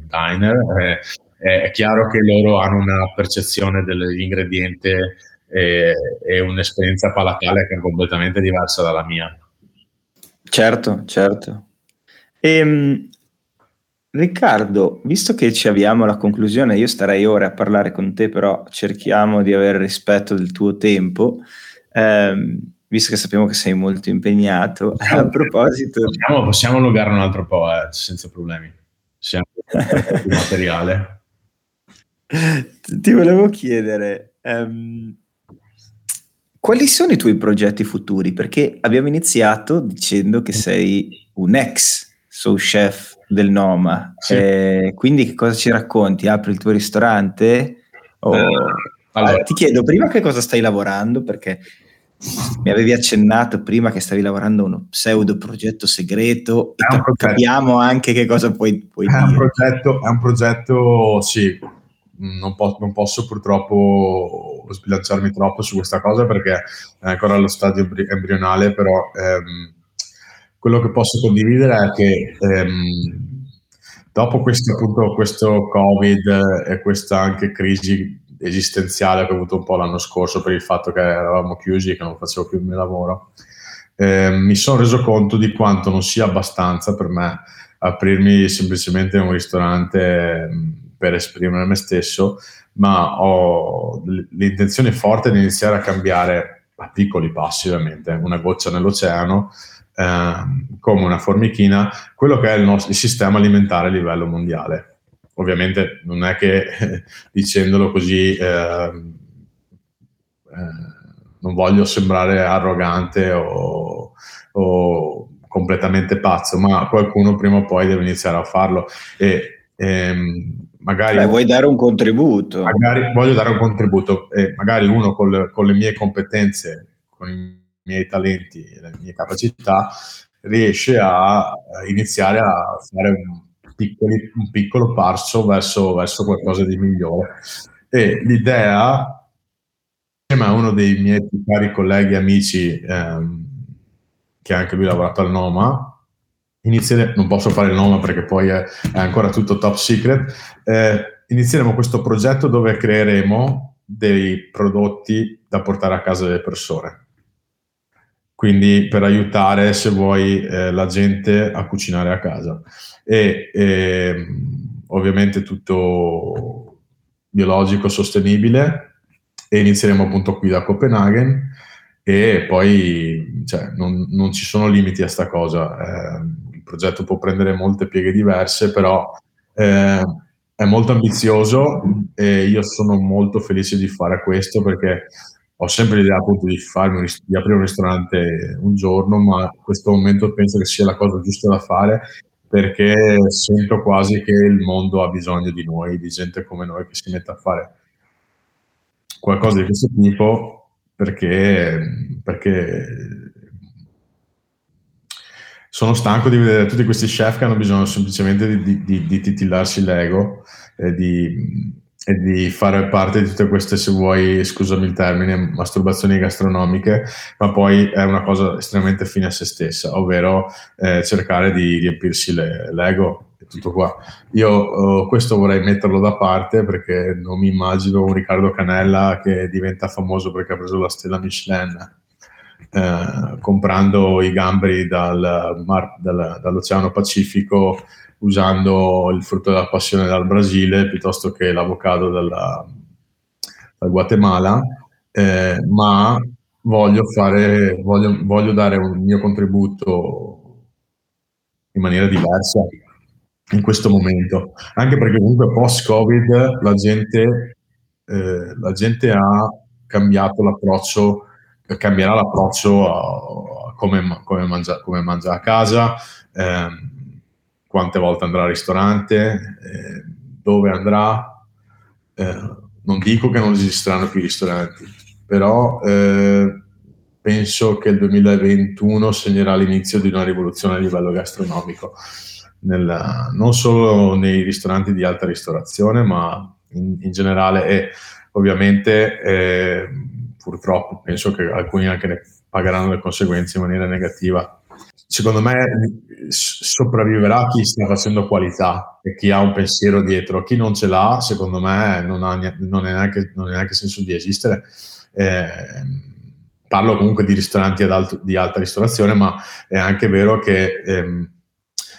diner. Eh, è chiaro che loro hanno una percezione dell'ingrediente e, e un'esperienza palatale che è completamente diversa dalla mia. Certo, certo. Ehm, Riccardo, visto che ci abbiamo alla conclusione, io starei ore a parlare con te, però cerchiamo di avere rispetto del tuo tempo, ehm, visto che sappiamo che sei molto impegnato. A proposito, possiamo, possiamo allungare un altro po', eh, senza problemi. Siamo materiale. Ti volevo chiedere, um, quali sono i tuoi progetti futuri? Perché abbiamo iniziato dicendo che sei un ex sous chef del Noma, sì. eh, quindi che cosa ci racconti? Apri il tuo ristorante? O... Eh, allora. ti chiedo prima che cosa stai lavorando, perché mi avevi accennato prima che stavi lavorando a uno pseudo progetto segreto e cap- capiamo anche che cosa puoi, puoi è dire. Un progetto, è un progetto, sì, non, po- non, posso purtroppo sbilanciarmi troppo su questa cosa perché è ancora allo stadio embrionale, però ehm, quello che posso condividere è che ehm, dopo questo, appunto, questo Covid e questa anche crisi esistenziale che ho avuto un po' l'anno scorso per il fatto che eravamo chiusi e che non facevo più il mio lavoro, eh, mi sono reso conto di quanto non sia abbastanza per me aprirmi semplicemente un ristorante per esprimere me stesso, ma ho l'intenzione forte di iniziare a cambiare a piccoli passi, ovviamente, una goccia nell'oceano, eh, come una formichina, quello che è il, nostro, il sistema alimentare a livello mondiale. Ovviamente non è che dicendolo così eh, eh, non voglio sembrare arrogante o, o, completamente pazzo, ma qualcuno prima o poi deve iniziare a farlo. E, ehm, magari Beh, vuoi dare un contributo? Magari voglio dare un contributo e magari uno con le, con le mie competenze, con i miei talenti e le mie capacità riesce a iniziare a fare un, piccoli, un piccolo passo verso, verso, qualcosa di migliore. E l'idea, insieme a uno dei miei più cari colleghi e amici, ehm, che anche lui ha lavorato al Noma, inizieremo, non posso fare il nome perché poi è, è ancora tutto top secret, eh, inizieremo questo progetto dove creeremo dei prodotti da portare a casa delle persone. Quindi per aiutare, se vuoi, eh, la gente a cucinare a casa. E, e ovviamente tutto biologico, sostenibile e inizieremo appunto qui da Copenaghen e poi cioè, non, non, ci sono limiti a sta cosa. Eh, progetto può prendere molte pieghe diverse, però eh, è molto ambizioso e io sono molto felice di fare questo perché ho sempre l'idea appunto di, farmi, di aprire un ristorante un giorno, ma in questo momento penso che sia la cosa giusta da fare perché sento quasi che il mondo ha bisogno di noi, di gente come noi che si mette a fare qualcosa di questo tipo perché, perché sono stanco di vedere tutti questi chef che hanno bisogno semplicemente di, di, di titillarsi l'ego e di, e di, fare parte di tutte queste, se vuoi, scusami il termine, masturbazioni gastronomiche, ma poi è una cosa estremamente fine a se stessa, ovvero eh, cercare di riempirsi le, l'ego e tutto qua. Io uh, questo vorrei metterlo da parte perché non mi immagino un Riccardo Canella che diventa famoso perché ha preso la stella Michelin eh, comprando i gamberi dal mar, dal, dall'Oceano Pacifico usando il frutto della passione dal Brasile piuttosto che l'avocado dalla, dal Guatemala, eh, ma voglio, fare, voglio, voglio dare un mio contributo in maniera diversa in questo momento, anche perché comunque post-Covid la gente, eh, la gente ha cambiato l'approccio cambierà l'approccio a, come, come, mangia, come, mangia, a casa, eh, quante volte andrà al ristorante, eh, dove andrà, eh, non dico che non esisteranno più ristoranti, però eh, penso che il 2021 segnerà l'inizio di una rivoluzione a livello gastronomico, nella, non solo nei ristoranti di alta ristorazione, ma in, in generale. E ovviamente eh, purtroppo penso che alcuni anche ne pagheranno le conseguenze in maniera negativa. Secondo me sopravviverà chi sta facendo qualità e chi ha un pensiero dietro. Chi non ce l'ha, secondo me, non ha, non è, neanche, non è neanche senso di esistere. Eh, parlo comunque di ristoranti alto, di alta ristorazione, ma è anche vero che ehm,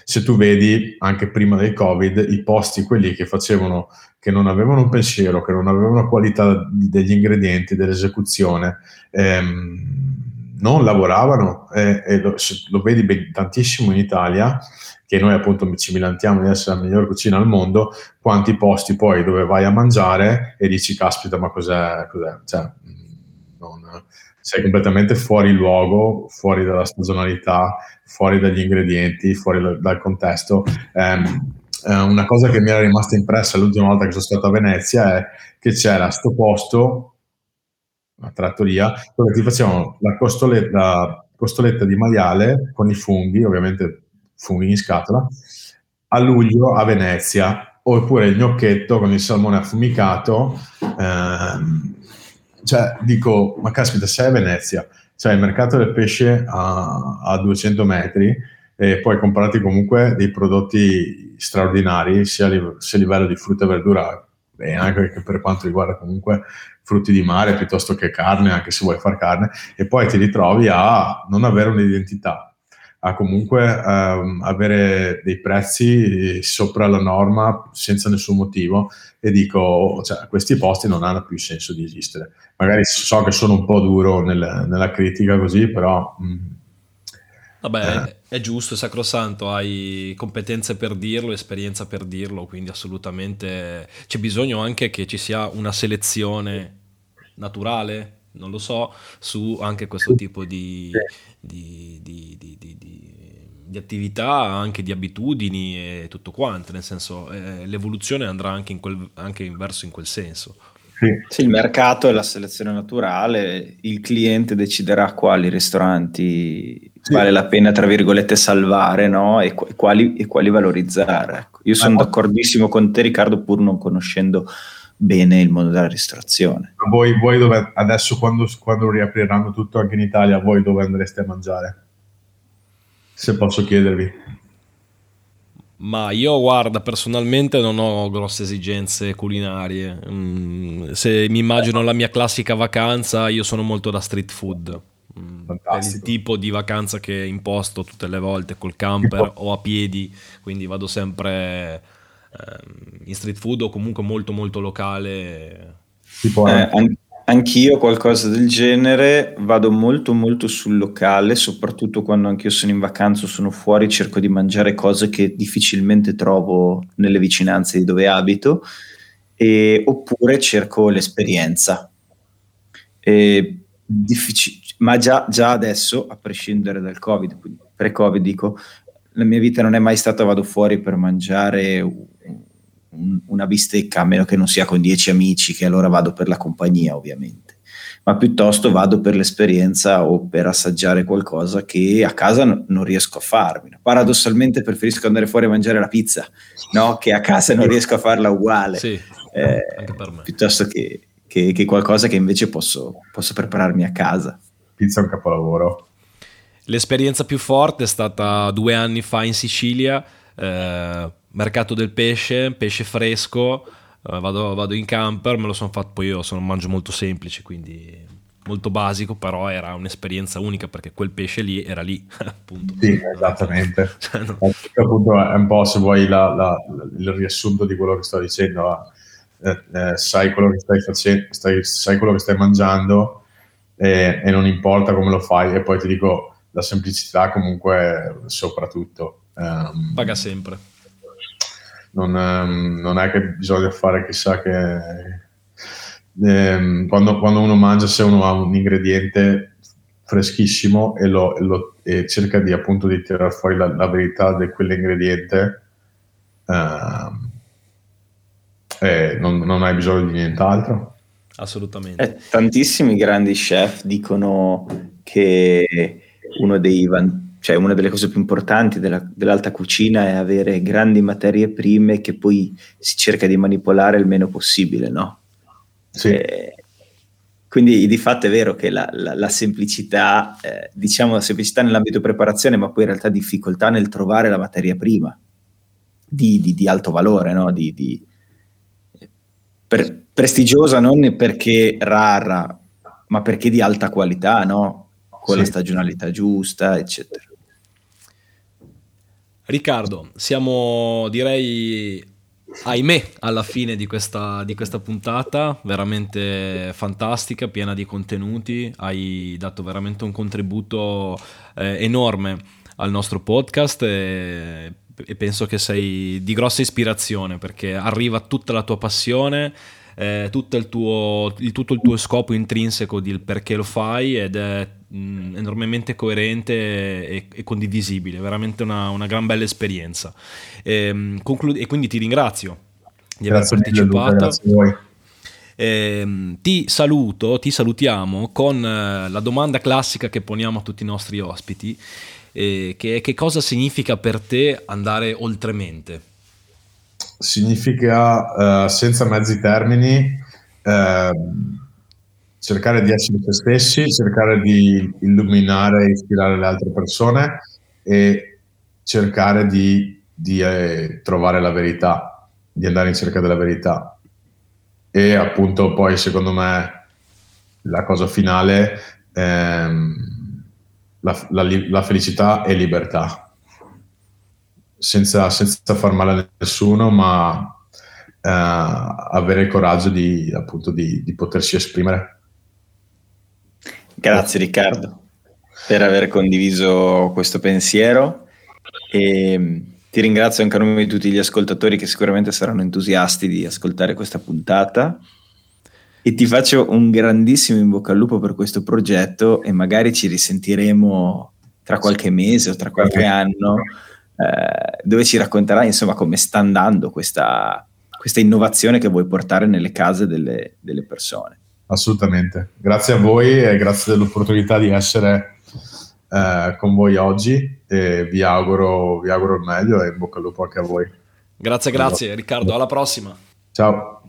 se tu vedi anche prima del Covid i posti, quelli che facevano, che non avevano un pensiero, che non avevano qualità degli ingredienti, dell'esecuzione, ehm, non lavoravano eh, e lo, lo vedi ben, tantissimo in Italia che noi appunto ci milantiamo di essere la miglior cucina al mondo, quanti posti poi dove vai a mangiare e dici caspita ma cos'è, cos'è? Cioè, non, sei completamente fuori luogo, fuori dalla stagionalità, fuori dagli ingredienti, fuori dal contesto. Um, una cosa che mi era rimasta impressa l'ultima volta che sono stato a Venezia è che c'era questo posto una trattoria, dove ti facevano la costoletta, costoletta di maiale con i funghi, ovviamente funghi in scatola, a luglio a Venezia, oppure il gnocchetto con il salmone affumicato. Ehm, cioè, dico, ma caspita, sei a Venezia, cioè il mercato del pesce a, a 200 metri e poi comprati comunque dei prodotti straordinari, sia a, sia a livello di frutta e verdura e anche per quanto riguarda comunque frutti di mare piuttosto che carne, anche se vuoi fare carne, e poi ti ritrovi a non avere un'identità, a comunque um, avere dei prezzi sopra la norma senza nessun motivo e dico, cioè, questi posti non hanno più senso di esistere. Magari so che sono un po' duro nel, nella critica così, però... Mh, mm, Vabbè, eh. è giusto, è sacrosanto, hai competenze per dirlo, esperienza per dirlo, quindi assolutamente c'è bisogno anche che ci sia una selezione naturale, non lo so, su anche questo tipo di, di, di, di attività, anche di abitudini e tutto quanto, nel senso eh, l'evoluzione andrà anche, in quel, anche in verso in quel senso. Sì. il mercato è la selezione naturale, il cliente deciderà quali ristoranti sì. vale la pena, tra virgolette, salvare no? e, quali, e, quali, valorizzare. Ecco. Io sono d'accordissimo con te, Riccardo, pur non conoscendo bene il mondo della ristorazione. Ma voi, voi dove, adesso, quando, quando riapriranno tutto anche in Italia, voi dove andreste a mangiare? Se posso chiedervi. Ma io, guarda, personalmente non ho grosse esigenze culinarie. Mm, se mi immagino la mia classica vacanza, io sono molto da street food. Mm, è il tipo di vacanza che imposto tutte le volte col camper o a piedi, quindi vado sempre in street food o comunque molto molto locale. Tipo, eh, an- Anch'io qualcosa del genere, vado molto molto sul locale, soprattutto quando anch'io sono in vacanza o sono fuori, cerco di mangiare cose che difficilmente trovo nelle vicinanze di dove abito, e, oppure cerco l'esperienza. E, difficil- ma già, già, adesso, a prescindere dal Covid, pre-Covid dico, la mia vita non è mai stata vado fuori per mangiare un, una bistecca, a meno che non sia con dieci amici, che allora vado per la compagnia ovviamente, ma piuttosto vado per l'esperienza o per assaggiare qualcosa che a casa no, non riesco a farmi. Paradossalmente preferisco andare fuori a mangiare la pizza, no? che a casa non riesco a farla uguale, sì, eh, piuttosto che, che, che, qualcosa che invece posso, posso prepararmi a casa. Pizza è un capolavoro. L'esperienza più forte è stata due anni fa in Sicilia. Eh, mercato del pesce, pesce fresco, uh, vado, vado, in camper, me lo sono fatto, poi io sono un mangio molto semplice, quindi molto basico, però era un'esperienza unica perché quel pesce lì era lì, appunto. Sì, esattamente. cioè, no. appunto è un po' se vuoi la, la, il riassunto di quello che sto dicendo, eh, eh, sai quello che stai facendo, stai, sai quello che stai mangiando e, e non importa come lo fai e poi ti dico la semplicità comunque soprattutto. Um, Paga sempre non, ehm, non, è che bisogna fare chissà che... Ehm, quando, quando, uno mangia, se uno ha un ingrediente freschissimo e, lo, e, lo, e cerca di appunto di tirare fuori la, la verità di quell'ingrediente, ehm, e non, non hai bisogno di nient'altro. Assolutamente. Eh, tantissimi grandi chef dicono che uno dei vantaggi cioè una delle cose più importanti della, dell'alta cucina è avere grandi materie prime che poi si cerca di manipolare il meno possibile, no? Sì. Eh, quindi di fatto è vero che la, la, la semplicità, eh, diciamo la semplicità nell'ambito preparazione, ma poi in realtà difficoltà nel trovare la materia prima di, di, di alto valore, no? di, di per, prestigiosa non perché rara, ma perché di alta qualità, no? con sì. la stagionalità giusta, eccetera. Riccardo, siamo direi ahimè alla fine di questa, di questa, puntata, veramente fantastica, piena di contenuti, hai dato veramente un contributo eh, enorme al nostro podcast e, e, penso che sei di grossa ispirazione perché arriva tutta la tua passione. Eh, tutto, il tuo, tutto il tuo scopo intrinseco del perché lo fai ed è mh, mm, enormemente coerente e, e, condivisibile, veramente una, una gran bella esperienza. E, ehm, conclu- e quindi ti ringrazio di grazie aver partecipato. Luca, eh, ti saluto, ti salutiamo con eh, la domanda classica che poniamo a tutti i nostri ospiti, eh, che è che cosa significa per te andare oltremente? Significa, uh, senza mezzi termini, uh, cercare di essere se stessi, cercare di illuminare e ispirare le altre persone e cercare di, di eh, trovare la verità, di andare in cerca della verità. E appunto poi secondo me la cosa finale, ehm, la, la, la, felicità e libertà, senza, senza far male a nessuno, ma eh, avere il coraggio di, appunto, di, di potersi esprimere. Grazie Riccardo per aver condiviso questo pensiero. E mm, ti ringrazio anche a nome di tutti gli ascoltatori che sicuramente saranno entusiasti di ascoltare questa puntata. E ti faccio un grandissimo in bocca al lupo per questo progetto e magari ci risentiremo tra qualche mese o tra qualche anno eh, dove ci racconterai insomma come sta andando questa, questa innovazione che vuoi portare nelle case delle, delle persone assolutamente. Grazie a voi e grazie dell'opportunità di essere eh, con voi oggi e vi auguro, vi auguro il meglio e in bocca al lupo anche a voi. Grazie, grazie Riccardo, alla prossima. Ciao.